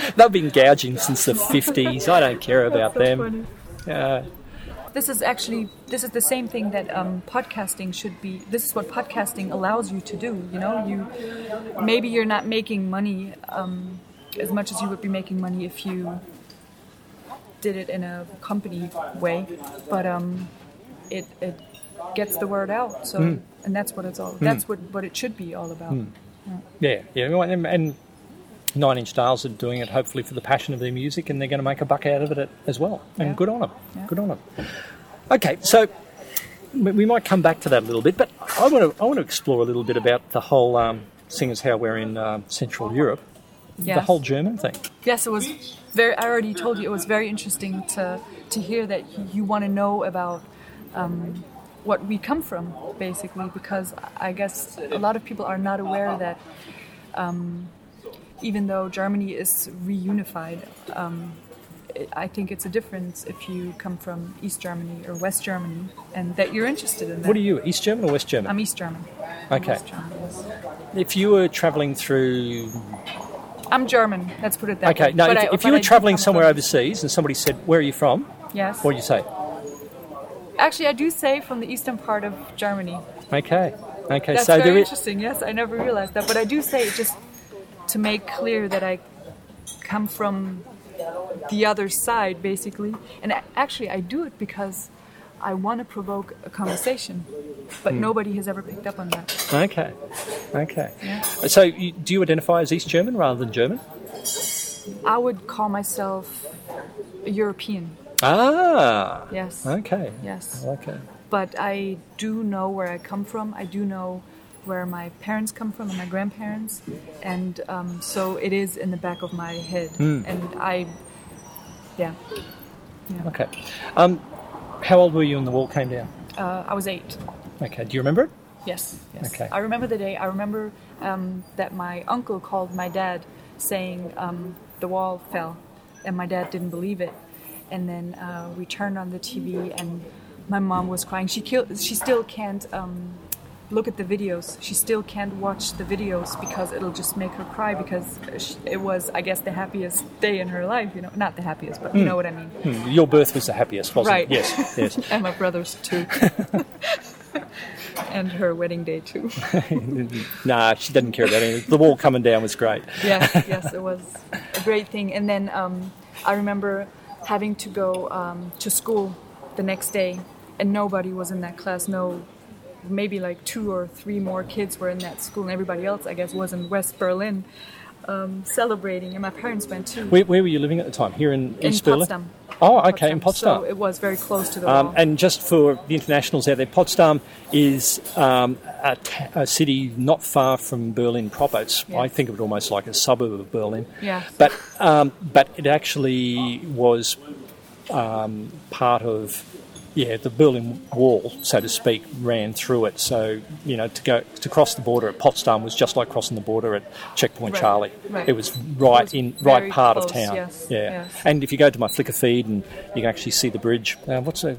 They've been gouging since the fifties. I don't care about So them. Uh, This is actually this is the same thing that um, podcasting should be. This is what podcasting allows you to do. You know, you maybe you're not making money um, as much as you would be making money if you did it in a company way, but um, it it gets the word out. So, Hmm. and that's what it's all. That's what what it should be all about. Yeah, yeah, and, and Nine Inch Nails are doing it hopefully for the passion of their music, and they're going to make a buck out of it as well. And Yeah. good on them. Yeah. Good on them. Okay, so we might come back to that a little bit, but I want to I want to explore a little bit about the whole um, seeing as how we're in um, Central Europe, the whole German thing. Yes, it was very. I already told you it was very interesting to to hear that you want to know about um, what we come from, basically, because I guess a lot of people are not aware that um, even though Germany is reunified, um, it, I think it's a difference if you come from East Germany or West Germany, and that you're interested in that. What are you, East German or West German? I'm East German. Okay. German, yes. if you were travelling through, I'm German. Let's put it that way. okay, Now, But if, I- if you were do travelling somewhere overseas and somebody said, "Where are you from?" yes. What would you say? Actually, I do say from the eastern part of Germany. Okay, okay, That's so very interesting. Yes, I never realized that, but I do say it just to make clear that I come from the other side, basically. And actually, I do it because I want to provoke a conversation, but hmm. nobody has ever picked up on that. Okay, okay. Yeah. So, you, do you identify as East German rather than German? I would call myself European. Ah, Yes. okay. Yes. Okay. but I do know where I come from. I do know where my parents come from and my grandparents, and um, so it is in the back of my head. Hmm. And I, yeah, Okay. Um, how old were you when the wall came down? uh, I was eight. Okay. Do you remember it? Yes, yes. Okay. I remember the day. I remember um, that my uncle called my dad, saying um, the wall fell, and my dad didn't believe it. And then uh, we turned on the TV, and my mom was crying. She kill- She still can't um, look at the videos. She still can't watch the videos because it'll just make her cry because sh it was, I guess, the happiest day in her life. You know, not the happiest, but you know what I mean. Hmm, Your birth was the happiest, wasn't Right. it? Yes. Yes. And my brother's too. and her wedding day too. nah, she didn't care about anything. The wall coming down was great. yes, yes, it was a great thing. And then um, I remember having to go um, to school the next day, and nobody was in that class. No, maybe like two or three more kids were in that school, and everybody else, I guess, was in West Berlin um, celebrating. And my parents went too. Where, where were you living at the time? Here in, in East Berlin? Potsdam. Oh, okay, in Potsdam. So it was very close to the Um, wall. and just for the internationals out there, Potsdam is um, a, t- a city not far from Berlin proper. It's, I think of it almost like a suburb of Berlin. Yes. But um, but it actually was um, part of yeah the Berlin Wall, so to speak, ran through it. So you know to go to cross the border at Potsdam was just like crossing the border at Checkpoint Right, Charlie. right. It was right It was in right part of town. yes, yeah. yes. And if you go to my Flickr feed and you can actually see the bridge. Uh, what's a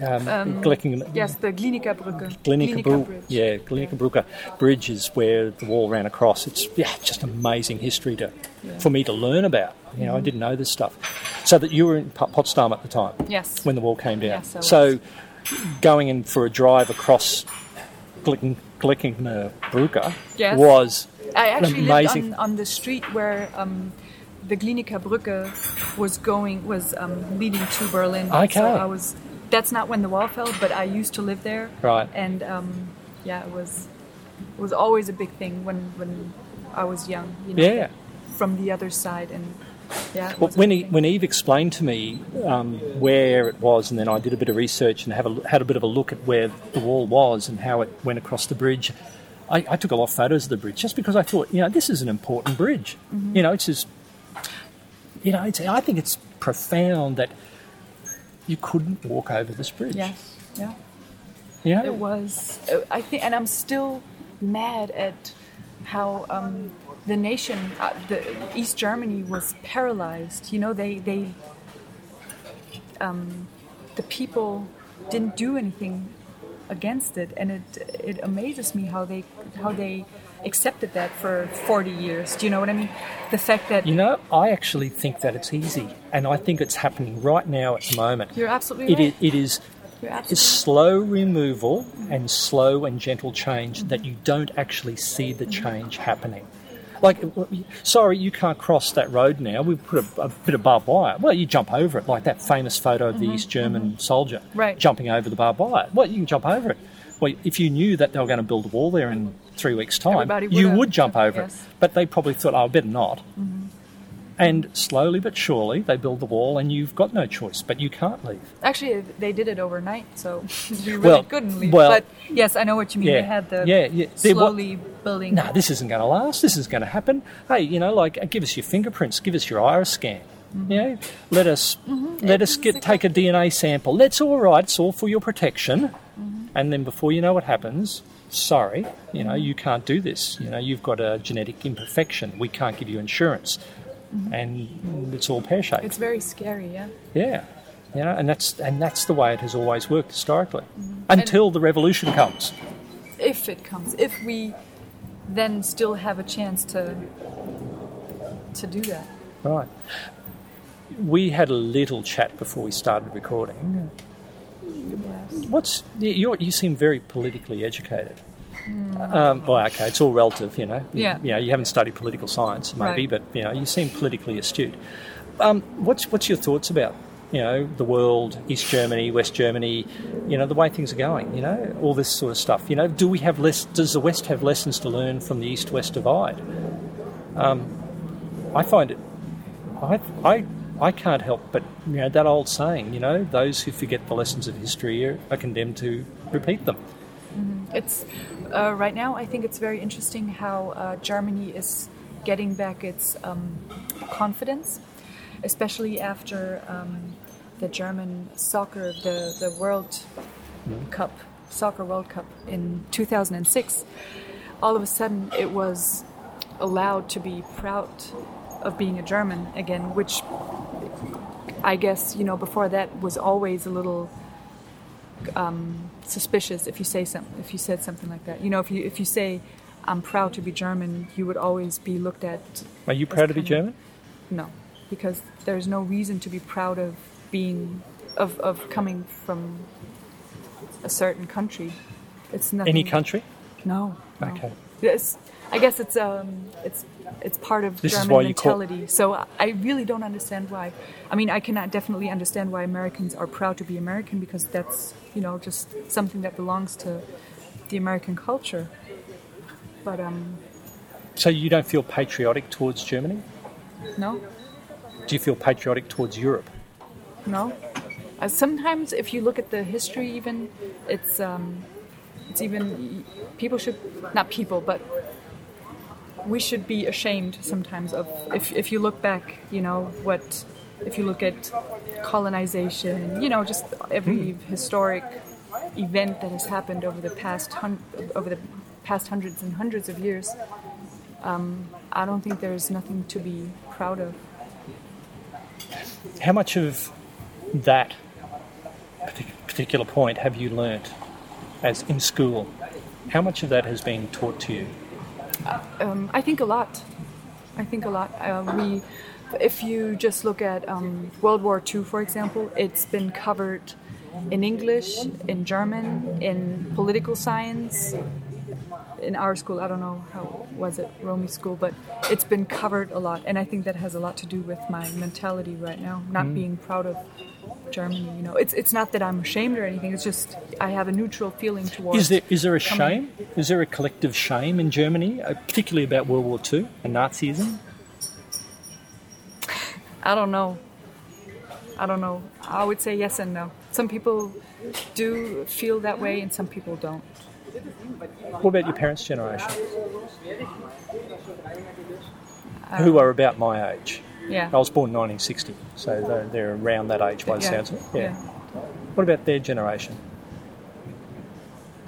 um, Glecken- yes, the Glienicke Brücke. Bru- Bridge. yeah, Brücke Bridge is where the wall ran across. It's yeah, just amazing history to for me to learn about. You know, I didn't know this stuff. So that you were in Po- Potsdam at the time Yes. when the wall came down. Yes, so going in for a drive across Glicken, Glickener Brücke Yes. was I actually amazing. lived on, on the street where um, the Glienicke Brücke was going was um, leading to Berlin. Okay. So I was. That's not when the wall fell, but I used to live there. Right. And um, yeah, it was it was always a big thing when when I was young. You know, Yeah. From the other side, and Yeah. Well, when, he, when Eve explained to me um, where it was, and then I did a bit of research and have a, had a bit of a look at where the wall was and how it went across the bridge, I, I took a lot of photos of the bridge just because I thought, you know, this is an important bridge. Mm-hmm. You know, it's just, you know, it's, I think it's profound that you couldn't walk over this bridge. Yes. Yeah. You know? It was. I think, and I'm still mad at how um, the nation, uh, the East Germany, was paralyzed. You know, they they um, the people didn't do anything against it, and it it amazes me how they how they accepted that for 40 years. Do you know what I mean? The fact that You know, I actually think that it's easy, and I think it's happening right now at the moment. you're absolutely right. is, it is it's slow removal and slow and gentle change that you don't actually see the change happening. Like, sorry, you can't cross that road now. We've put a, a bit of barbed wire. Well, you jump over it, like that famous photo of the East mm-hmm, German mm-hmm. soldier Right. jumping over the barbed wire. Well, you can jump over it. Well, if you knew that they were going to build a wall there in three weeks' time, Everybody you would've. would jump over Yes. it. But they probably thought, oh, better not. Mm-hmm. And slowly but surely, they build the wall, and you've got no choice, but you can't leave. Actually, they did it overnight, so we really Well, couldn't leave. well- but yes, I know what you mean. Yeah, They had the yeah, yeah. Wa- slowly building. no, this isn't going to last. This is going to happen. Hey, you know, like uh, give us your fingerprints, give us your iris scan. Mm-hmm. You know, let us mm-hmm. let us get take a DNA sample. That's all right. It's all for your protection. Mm-hmm. And then before you know what happens, sorry, you know, you can't do this. You know, you've got a genetic imperfection. We can't give you insurance, and it's all pear shaped. It's very scary, yeah. Yeah, you know, and that's and that's the way it has always worked historically, mm-hmm. until the revolution comes. If it comes, if we then still have a chance to to do that. Right. We had a little chat before we started recording. Yes. What's you? You seem very politically educated. Um, well, okay, it's all relative, you know. Yeah. You know, you haven't studied political science, maybe, Right. but you know, you seem politically astute. Um, what's what's your thoughts about you know the world, East Germany, West Germany, you know the way things are going, you know, all this sort of stuff. You know, do we have less? Does the West have lessons to learn from the East-West divide? Um, I find it. I I I can't help but you know that old saying, you know, those who forget the lessons of history are, are condemned to repeat them. It's uh, right now. I think it's very interesting how uh, Germany is getting back its um, confidence, especially after um, the German soccer, the the World Cup, soccer World Cup in 2006. All of a sudden, it was allowed to be proud of being a German again, which I guess you know before that was always a little um, suspicious if you say some if you said something like that. You know, if you if you say I'm proud to be German, you would always be looked at. Are you proud to be of- German? No, because there's no reason to be proud of being of of coming from a certain country. It's nothing. Any country? No. no. Okay. Yes, I guess it's um it's it's part of This German mentality. So I really don't understand why. I mean, I cannot definitely understand why Americans are proud to be American because that's you know just something that belongs to the American culture. But um So you don't feel patriotic towards Germany? no, Do you feel patriotic towards Europe? no. Uh, sometimes if you look at the history, even it's um it's even people should not people but we should be ashamed sometimes of if, if you look back you know what if you look at colonization you know just every historic event that has happened over the past hun- over the past hundreds and hundreds of years um, i don't think there's nothing to be proud of How much of that particular point have you learnt as in school? How much of that has been taught to you? Um, I think a lot. I think a lot. Uh, we, if you just look at um, World War II, for example, it's been covered in English, in German, in political science. In our school, I don't know how was it Romy school, but it's been covered a lot, and I think that has a lot to do with my mentality right now, not being proud of Germany. You know, it's it's not that I'm ashamed or anything. It's just I have a neutral feeling towards. Is there is there a coming- shame? Is there a collective shame in Germany, uh, particularly about World War II and Nazism? I don't know. I don't know. I would say yes and no. Some people do feel that way, and some people don't. What about your parents' generation? Uh, Who are about my age. Yeah. I was born in 1960, so they're, they're around that age by the Yeah, sounds of it. Yeah. yeah. What about their generation?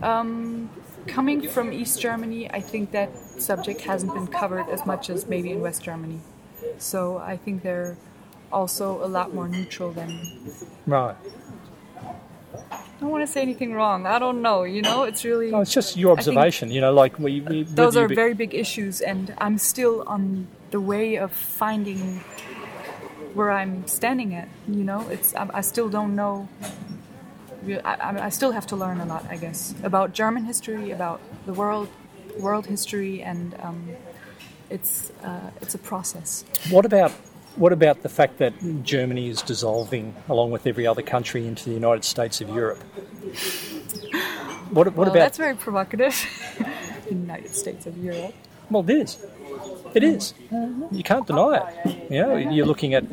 Um, coming from East Germany, I think that subject hasn't been covered as much as maybe in West Germany. So I think they're also a lot more neutral than. Right. I don't want to say anything wrong. I don't know. You know, it's really. No, it's just your observation. You know, like we. we those are be- very big issues, and I'm still on the way of finding where I'm standing at. You know, it's I, I still don't know. I, I I still have to learn a lot, I guess, about German history, about the world, world history, and um, it's uh, it's a process. What about what about the fact that Germany is dissolving, along with every other country, into the United States of Europe? What, what well, about? that's very provocative. United States of Europe. Well, it is. It is. You can't deny it. You know, you're looking at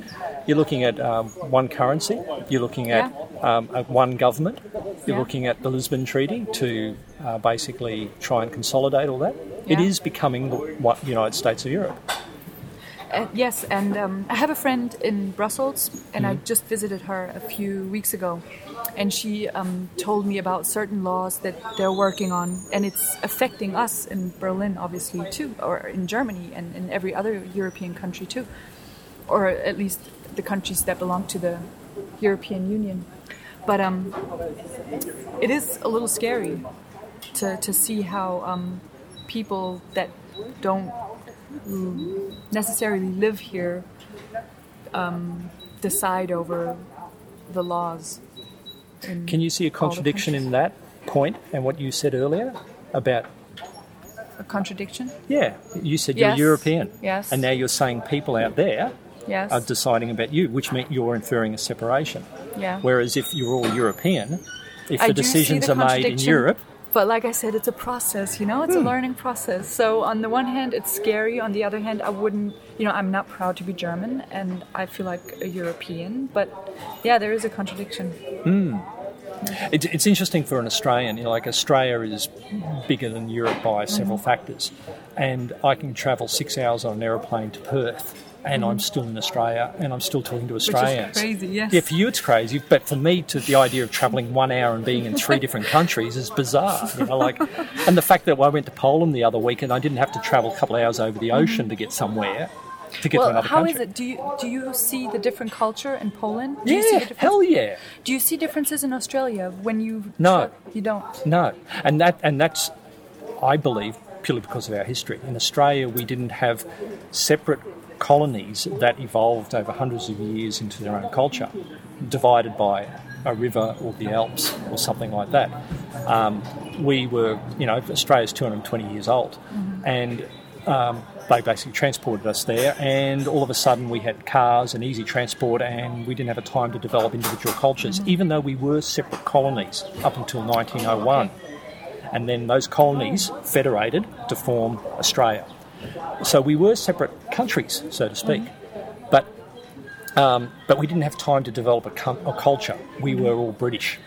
you're looking at um, one currency. You're looking at um, at one government. You're Yeah. looking at the Lisbon Treaty to uh, basically try and consolidate all that. It Yeah. is becoming the United States of Europe. Uh, yes, and um, I have a friend in Brussels, and I just visited her a few weeks ago, and she um, told me about certain laws that they're working on, and it's affecting us in Berlin, obviously too, or in Germany and in every other European country too, or at least the countries that belong to the European Union. But um, it is a little scary to, to see how um, people that don't necessarily live here um, decide over the laws. Can you see a contradiction in that point and what you said earlier about? A contradiction? Yeah, you said Yes. you're European. Yes. And now you're saying people out there Yes. are deciding about you, which means you're inferring a separation. yeah. Whereas if you're all European, if I the decisions the are made in Europe, But like I said, it's a process, you know, it's a hmm. learning process. So on the one hand, it's scary. On the other hand, I wouldn't, you know, I'm not proud to be German and I feel like a European. But yeah, there is a contradiction. it, it's interesting for an Australian. You know, like Australia is bigger than Europe by several Mm-hmm. factors, and I can travel six hours on an aeroplane to Perth. And I'm still in Australia, and I'm still talking to Mm-hmm. Australians. crazy, yes. Yeah, for you it's crazy, but for me, to the idea of travelling one hour and being in three different countries is bizarre. You know, like, and the fact that I went to Poland the other week and I didn't have to travel a couple of hours over the ocean to get somewhere, to get to Well, another how country. is it? Do you do you see the different culture in Poland? Do you see Yeah, the hell yeah. Do you see differences in Australia when you? No. you don't. No, and that and that's, I believe, purely because of our history. In Australia, we didn't have separate colonies that evolved over hundreds of years into their own culture, divided by a river or the Alps or something like that. Um, we were, you know, Australia's 220 years old, and um, they basically transported us there, and all of a sudden we had cars and easy transport, and we didn't have a time to develop individual cultures, even though we were separate colonies up until 1901. And then those colonies federated to form Australia. So we were separate countries, so to speak, but um, but we didn't have time to develop a, com- a culture. We were all British.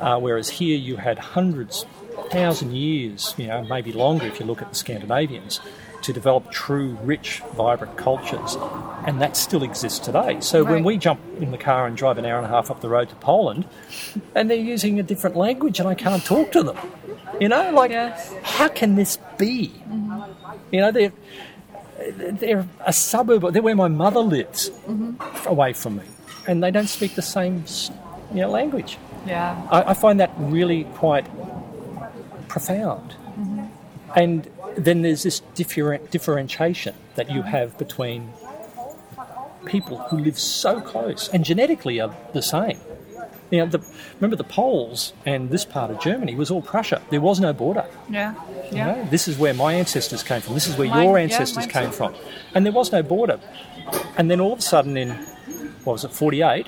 Uh, whereas here you had hundreds, thousand years, you know, maybe longer if you look at the Scandinavians, to develop true, rich, vibrant cultures, and that still exists today. So when we jump in the car and drive an hour and a half up the road to Poland, and they're using a different language, and I can't talk to them, you know, like Yes. how can this be? You know, they're they're a suburb. They're where my mother lives, mm-hmm. away from me, and they don't speak the same, you know, language. Yeah. I, I find that really quite profound. Mm-hmm. And then there's this different differentiation that you have between people who live so close and genetically are the same. You know, the, remember the Poles and this part of Germany was all Prussia. There was no border. Yeah. You Yeah. know, this is where my ancestors came from. This is where Mine- your ancestors mine came too. from. And there was no border. And then all of a sudden, in what was it, 48,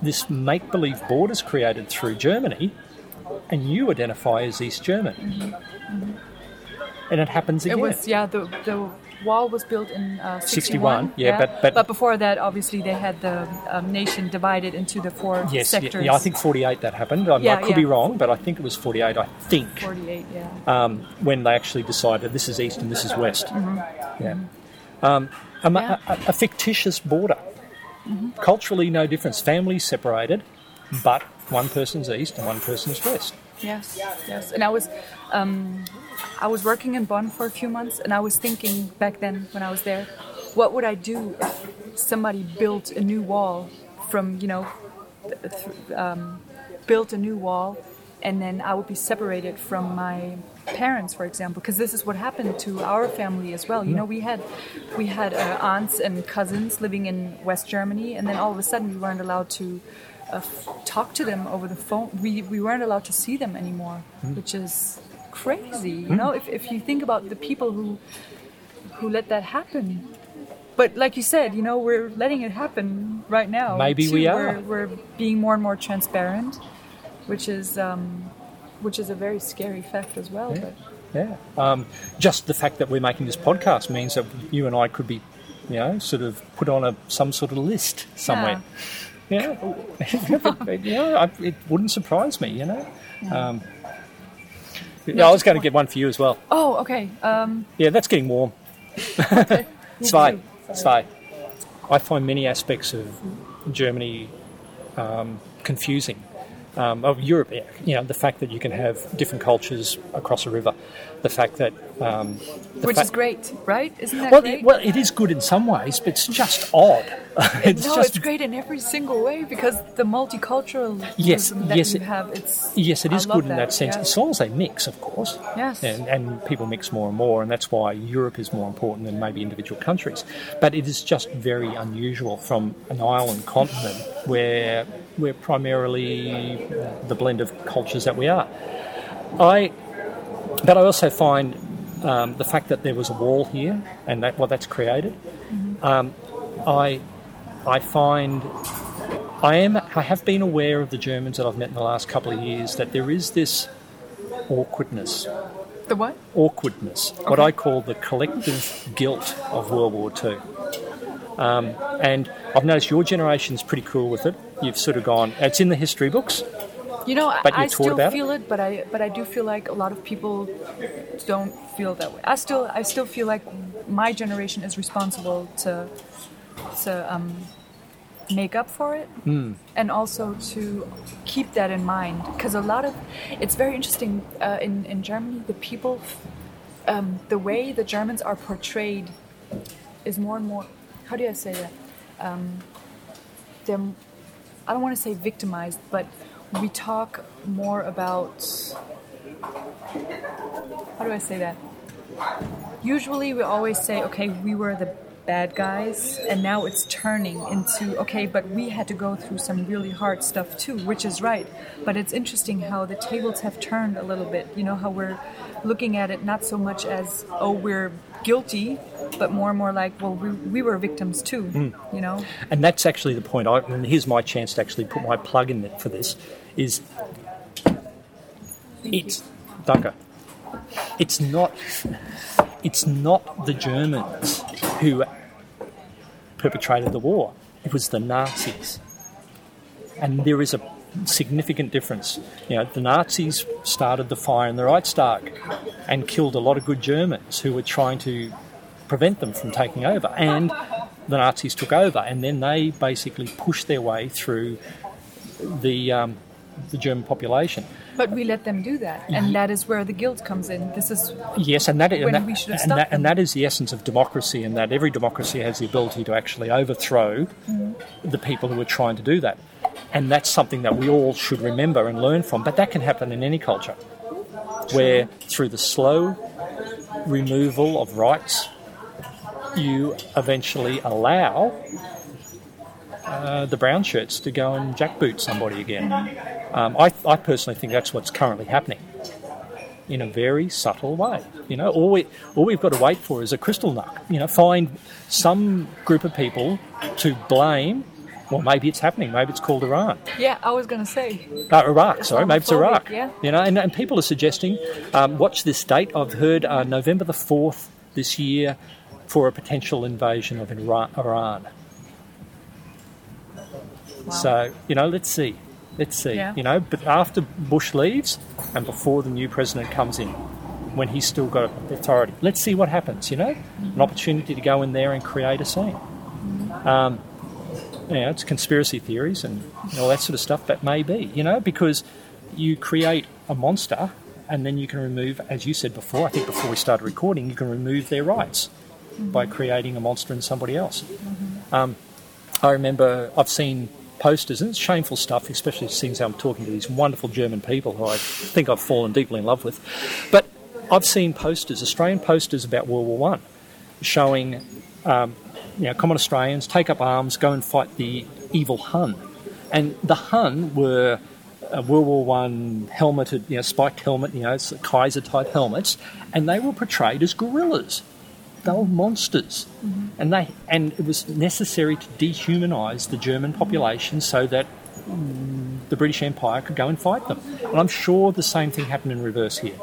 this make believe border border's created through Germany, and you identify as East German. And it happens again. It was yeah the the wall was built in uh, 61, yeah, but- but- before that, obviously, they had the um, nation divided into the four Yes, yeah, sectors. yeah, I think 48 that happened. I, Yeah, I could be wrong, but I think it was 48, I think, 48, yeah. um, when they actually decided this is east and this is west. Yeah. Um, a, Yeah. a, a fictitious border. Culturally, no difference. Families separated, but one person's east and one person's west. Yes, yes. And I was, um, I was working in Bonn for a few months, and I was thinking back then when I was there, what would I do if somebody built a new wall from, you know, um, built a new wall, and then I would be separated from my parents, for example, because this is what happened to our family as well. You know, we had we had uh, aunts and cousins living in West Germany, and then all of a sudden we weren't allowed to uh, f- talk to them over the phone. We we weren't allowed to see them anymore, which is crazy. You know, if if you think about the people who who let that happen. But like you said, you know, we're letting it happen right now. Maybe too. we We're, we're being more and more transparent, which is um, which is a very scary fact as well. But Yeah. Um, just the fact that we're making this podcast means that you and I could be, you know, sort of put on a some sort of list somewhere. Yeah. you know, I, it wouldn't surprise me, you know. Um, yeah, I was going to get one for you as well. oh, okay. Um, Yeah, that's getting warm. Zwei. Zwei. I find many aspects of Germany um, confusing. Um, of Europe, you know, the fact that you can have different cultures across a river, the fact that um, the which fa- is great, right? Isn't that Well, great? it, well, it is good in some ways, but it's just odd. it's no, just it's great in every single way because the multiculturalism Yes, that yes, you it- have, it's Yes, it is good in that sense. yeah. As long as they mix, of course. Yes. And, and people mix more and more, and that's why Europe is more important than maybe individual countries. But it is just very unusual from an island continent where we're primarily the blend of cultures that we are. I, but I also find um, the fact that there was a wall here and that what that's created. Um, I, I find I am. I have been aware of the Germans that I've met in the last couple of years that there is this awkwardness, the what? awkwardness, what I call the collective guilt of World War II. Um, and I've noticed your generation's pretty cool with it. You've sort of gone. It's in the history books. You know, But I you taught still it? feel it? but I but I do feel like a lot of people don't feel that way. I still I still feel like my generation is responsible to to um, make up for it, Hmm. and also to keep that in mind. Because a lot of it's very interesting uh, in in Germany. The people, um, the way the Germans are portrayed, is more and more. How do I say that? Um, they're I don't want to say victimized, but we talk more about how do I say that? Usually, we always say, okay, we were the bad guys, and now it's turning into, okay, but we had to go through some really hard stuff too, which is right. But it's interesting how the tables have turned a little bit. You know, how we're looking at it not so much as, oh, we're guilty, but more and more like, well, we, we were victims too, hmm. you know? And that's actually the point. I, and here's my chance to actually put my plug in for this. Is it's Dunker. It's not. It's not the Germans who perpetrated the war. It was the Nazis, and there is a significant difference. You know, the Nazis started the fire in the Reichstag and killed a lot of good Germans who were trying to prevent them from taking over, and the Nazis took over, and then they basically pushed their way through the um, the German population. But we let them do that, and that is where the guilt comes in. This is Yes, and that, and, that, we should have and, that, and that is the essence of democracy, and that every democracy has the ability to actually overthrow the people who are trying to do that. And that's something that we all should remember and learn from. But that can happen in any culture, where through the slow removal of rights, you eventually allow uh, the brown shirts to go and jackboot somebody again. Um, I, I personally think that's what's currently happening in a very subtle way. You know, all we all we've got to wait for is a Kristallnacht. You know, find some group of people to blame. Well, maybe it's happening. Maybe it's called Iran, yeah. I was gonna say uh, Iraq. Sorry, maybe it's Iraq. yeah. You know, and, and people are suggesting. Um, watch this date. I've heard uh, November the fourth this year. for a potential invasion of Iran. Wow. So, you know, let's see. Let's see. Yeah. You know, but after Bush leaves and before the new president comes in, when he's still got authority, let's see what happens, you know? An opportunity to go in there and create a scene. Um, you know, it's conspiracy theories and all that sort of stuff, but maybe, you know, because you create a monster and then you can remove, as you said before, I think before we started recording, you can remove their rights by creating a monster in somebody else. Um, I remember I've seen posters, and it's shameful stuff, especially since I'm talking to these wonderful German people who I think I've fallen deeply in love with. But I've seen posters, Australian posters about World War One, showing um, you know common Australians take up arms, go and fight the evil Hun, and the Hun were. World War One helmeted, you know, spiked helmet, you know, Kaiser type helmets, and they were portrayed as gorillas they were monsters, and they and it was necessary to dehumanise the German population so that mm, the British Empire could go and fight them. And I'm sure the same thing happened in reverse here.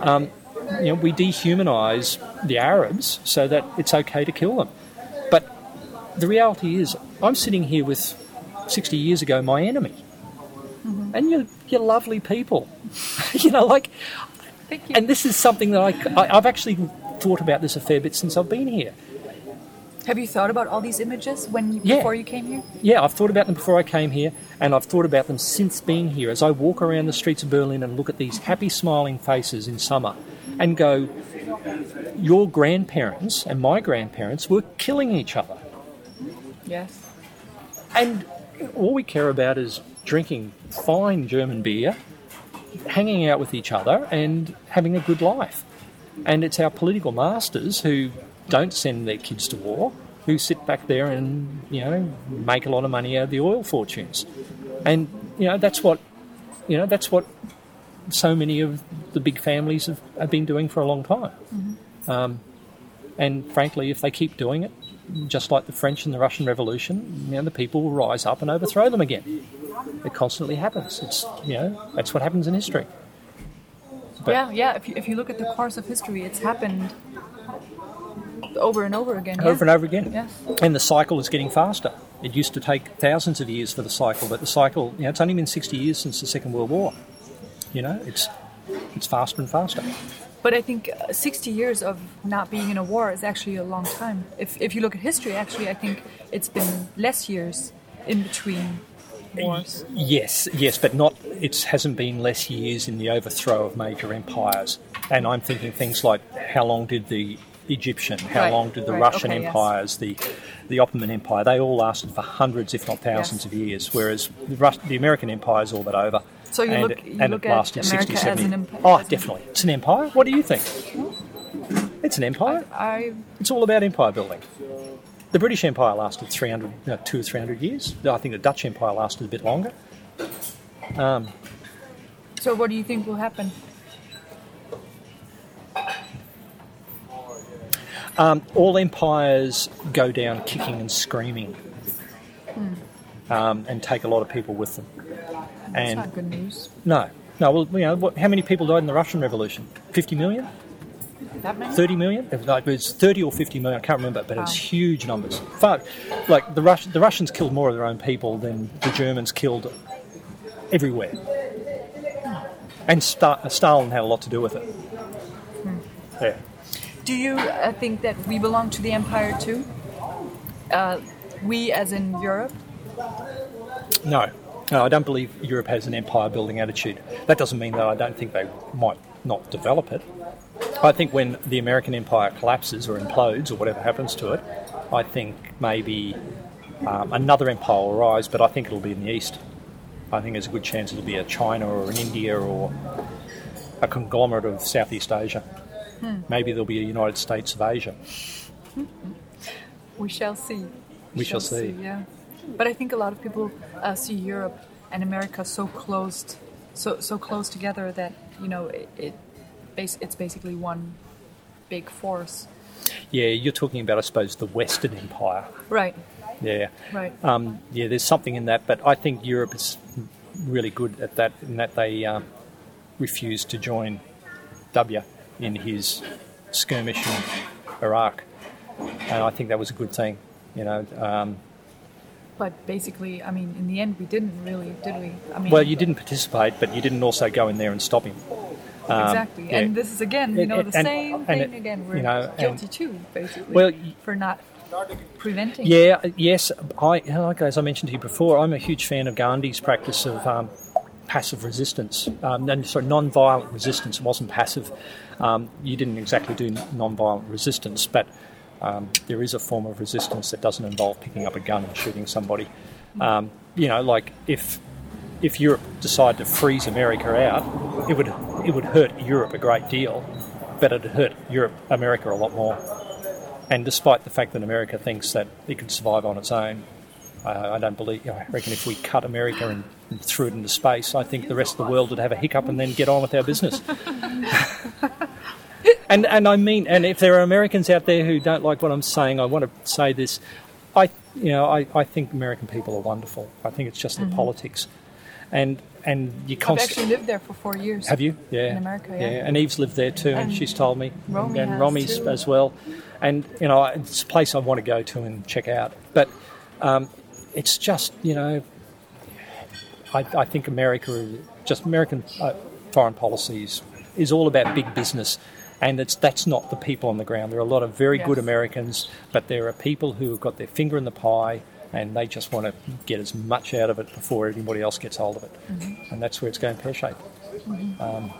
Um, you know, we dehumanise the Arabs so that it's okay to kill them, but the reality is, I'm sitting here with 60 years ago my enemy, and you're you're lovely people, you know, like Thank you. and this is something that I, I, I've actually thought about this a fair bit since I've been here. Have you thought about all these images when you, Yeah. before you came here? Yeah, I've thought about them before I came here, and I've thought about them since being here. As I walk around the streets of Berlin and look at these happy, smiling faces in summer, and go, your grandparents and my grandparents were killing each other, Yes. and all we care about is drinking fine German beer, hanging out with each other, and having a good life. And it's our political masters who don't send their kids to war, who sit back there and you know make a lot of money out of the oil fortunes. And you know that's what you know that's what so many of the big families have, have been doing for a long time. Um, and frankly, if they keep doing it, just like the French and the Russian Revolution, you know, the people will rise up and overthrow them again. It constantly happens. It's you know that's what happens in history. But- yeah, yeah. If you, if you look at the course of history, it's happened over and over again. over and over again. Yes. And the cycle is getting faster. It used to take thousands of years for the cycle, but the cycle, you know, it's only been 60 years since the Second World War. You know, it's it's faster and faster. But I think uh, 60 years of not being in a war is actually a long time. If, if you look at history, actually, I think it's been less years in between wars. Yes, yes, but not. It hasn't been less years in the overthrow of major empires. And I'm thinking things like how long did the Egyptian, how Right, long did the right, Russian okay, yes. empires, the the Ottoman Empire? They all lasted for hundreds, if not thousands, Yes. of years. Whereas the, Rus- the American empire is all but over. So you and, look- you and look it at lasted 60, America as an emp- Oh, an- definitely, it's an empire. What do you think? It's an empire. I It's all about empire building. The British Empire lasted 300, no, two or three hundred years. I think the Dutch Empire lasted a bit longer. so what do you think will happen? Um, all empires go down kicking and screaming, um, and take a lot of people with them. That's And not good news. no, no. Well, you know, what, how many people died in the Russian Revolution? Fifty million? That many? 30 million? It was, like, it was 30 or 50 million, I can't remember, but it was huge numbers. Far, like the, Rus- the Russians killed more of their own people than the Germans killed everywhere. And Sta- Stalin had a lot to do with it. Yeah. Do you uh, think that we belong to the empire too? Uh, we, as in Europe? No, no, I don't believe Europe has an empire building attitude. That doesn't mean that I don't think they might not develop it. I think when the American empire collapses or implodes or whatever happens to it, I think maybe um, another empire will rise, but I think it'll be in the east. I think there's a good chance it'll be a China or an India or a conglomerate of Southeast Asia. Maybe there'll be a United States of Asia. We shall see. We shall see. Yeah, but I think a lot of people uh, see Europe and America so closed, so so close together that you know it, it bas- it's basically one big force. Yeah, you're talking about, I suppose, the Western Empire. Right. Yeah. Right. Um, yeah, there's something in that, but I think Europe is really good at that in that they um, refused to join W in his skirmish in Iraq. and I think that was a good thing. You know, um, But basically, I mean, in the end, we didn't really, did we? I mean, well, you didn't participate, but you didn't also go in there and stop him. Um, exactly. yeah. And this is again, you know, the and- same and thing again. We're you know, and- guilty too, basically, Well, for not preventing. Yeah, yes. I, like as I mentioned to you before, I'm a huge fan of Gandhi's practice of um, passive resistance. Um, no, sorry, non-violent resistance. It wasn't passive. Um, you didn't exactly do non-violent resistance, but um, there is a form of resistance that doesn't involve picking up a gun and shooting somebody. Um, you know, like if if Europe decided to freeze America out, it would it would hurt Europe a great deal, but it'd hurt Europe America a lot more. And despite the fact that America thinks that it could survive on its own, uh, I don't believe. I reckon if we cut America and, and threw it into space, I think the rest of the world would have a hiccup and then get on with our business. and and I mean, and if there are Americans out there who don't like what I'm saying, I want to say this. I you know I, I think American people are wonderful. I think it's just the politics, and and you constantly. I've actually lived there for four years. have you? Yeah. In America, yeah. And Eve's lived there too, and, And she's told me. Romy and Romy's too. as well. And, you know, it's a place I want to go to and check out. But um, it's just, you know, I, I think America, just American uh, foreign policies is all about big business. And it's, that's not the people on the ground. There are a lot of very good Americans, but there are people who have got their finger in the pie and they just want to get as much out of it before anybody else gets hold of it. Mm-hmm. And that's where it's going pear shaped. Um,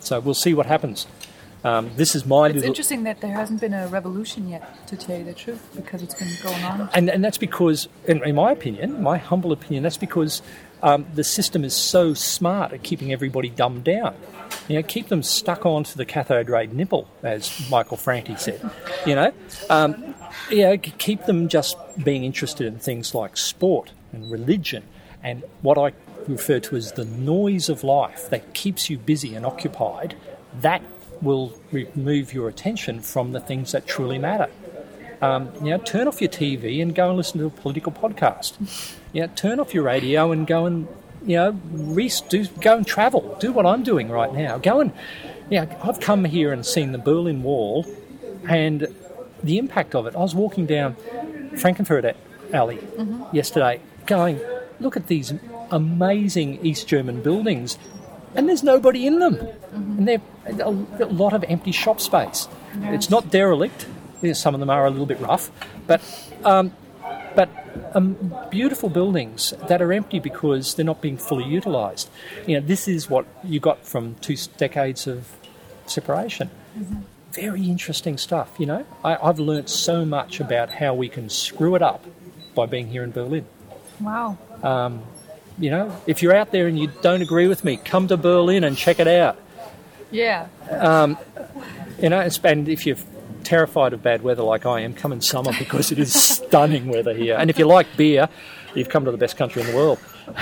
so we'll see what happens. Um, this is my It's little. interesting that there hasn't been a revolution yet, to tell you the truth, because it's been going on. And, and that's because, in, in my opinion, my humble opinion, that's because um, the system is so smart at keeping everybody dumbed down. You know, keep them stuck onto the cathode ray nipple, as Michael Franti said. You know, um, you know, keep them just being interested in things like sport and religion and what I refer to as the noise of life that keeps you busy and occupied. That will remove your attention from the things that truly matter. Um, you know, turn off your TV and go and listen to a political podcast. You know, turn off your radio and go and you know, re- do, go and travel. Do what I'm doing right now. Go and, you know, I've come here and seen the Berlin Wall, and the impact of it. I was walking down Frankenfurt Alley yesterday, going, look at these amazing East German buildings, and there's nobody in them, and they're a, a lot of empty shop space. It's not derelict. Some of them are a little bit rough, but um, but um, beautiful buildings that are empty because they're not being fully utilised. You know, this is what you got from two decades of separation. Mm-hmm. Very interesting stuff. You know, I, I've learnt so much about how we can screw it up by being here in Berlin. Wow. Um, you know, if you're out there and you don't agree with me, come to Berlin and check it out. Yeah. Um, you know, and if you're terrified of bad weather like I am, come in summer because it is stunning weather here. And if you like beer, you've come to the best country in the world.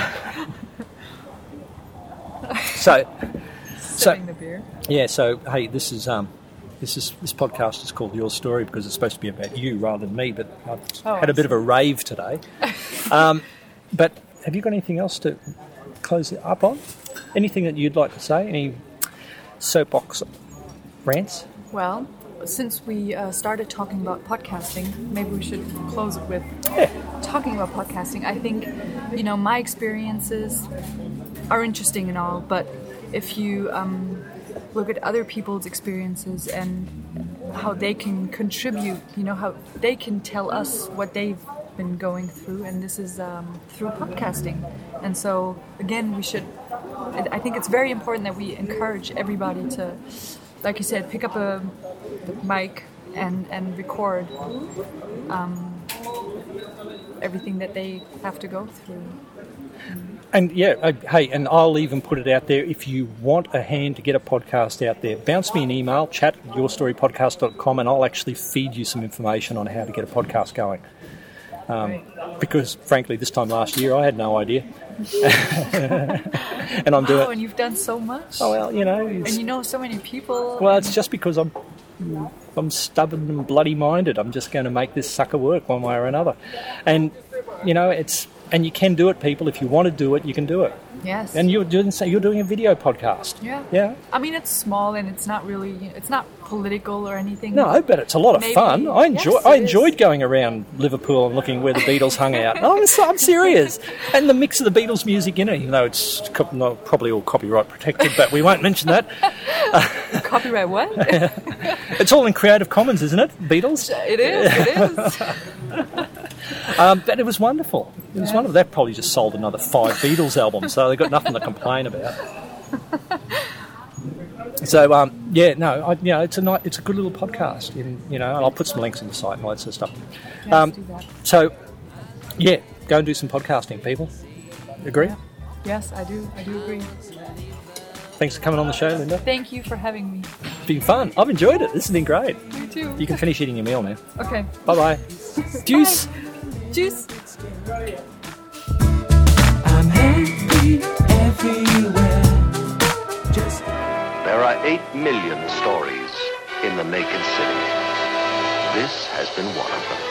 So, so the beer. yeah. So hey, this is um, this is this podcast is called Your Story because it's supposed to be about you rather than me. But I've Oh, had a bit of a rave today. um, but have you got anything else to close it up on? Anything that you'd like to say? Any soapbox rants? Well, since we uh, started talking about podcasting, maybe we should close it with talking about podcasting. I think, you know, my experiences are interesting and all, but if you um, look at other people's experiences and how they can contribute, you know, how they can tell us what they've been going through, and this is um, through podcasting. And so, again, we should. I think it's very important that we encourage everybody to, like you said, pick up a mic and and record um, everything that they have to go through. And yeah, hey, and I'll even put it out there. If you want a hand to get a podcast out there, bounce me an email, chat at yourstorypodcast.com, and I'll actually feed you some information on how to get a podcast going. Right. Because frankly, this time last year, I had no idea. and I'm doing Oh, and you've done so much. Oh, well, you know. And you know so many people. well, it's just because I'm. Mm. I'm stubborn and bloody minded. I'm just going to make this sucker work one way or another, and you know it's and you can do it, people. If you want to do it, you can do it. Yes. And you're doing say you're doing a video podcast. yeah. Yeah. I mean, it's small and it's not really. It's not political or anything. No, but it's a lot of Maybe- fun. I enjoy. yes, I it is. enjoyed going around Liverpool and looking where the Beatles hung out. I'm, so- I'm serious. And the mix of the Beatles music in it, even though it's co- not, probably all copyright protected, but we won't mention that. Copyright what? It's all in Creative Commons, isn't it? Beatles. it is. It is. Um, but it was wonderful. It was Yeah. wonderful. That probably just sold another five Beatles albums, so they've got nothing to complain about. So um, yeah, no, I, you know, it's a ni- it's a good little podcast, and you know, and I'll put some links in the site and all that sort of stuff. Um. So yeah, go and do some podcasting, people. Agree? Yeah. Yes, I do. I do agree. Thanks for coming on the show, Linda. Thank you for having me. It's been fun. I've enjoyed it. This has been great. You too. You can finish eating your meal now. Okay. Bye bye. Juice. Juice. I'm happy everywhere. Just There are 8 million stories in the naked city. This has been one of them.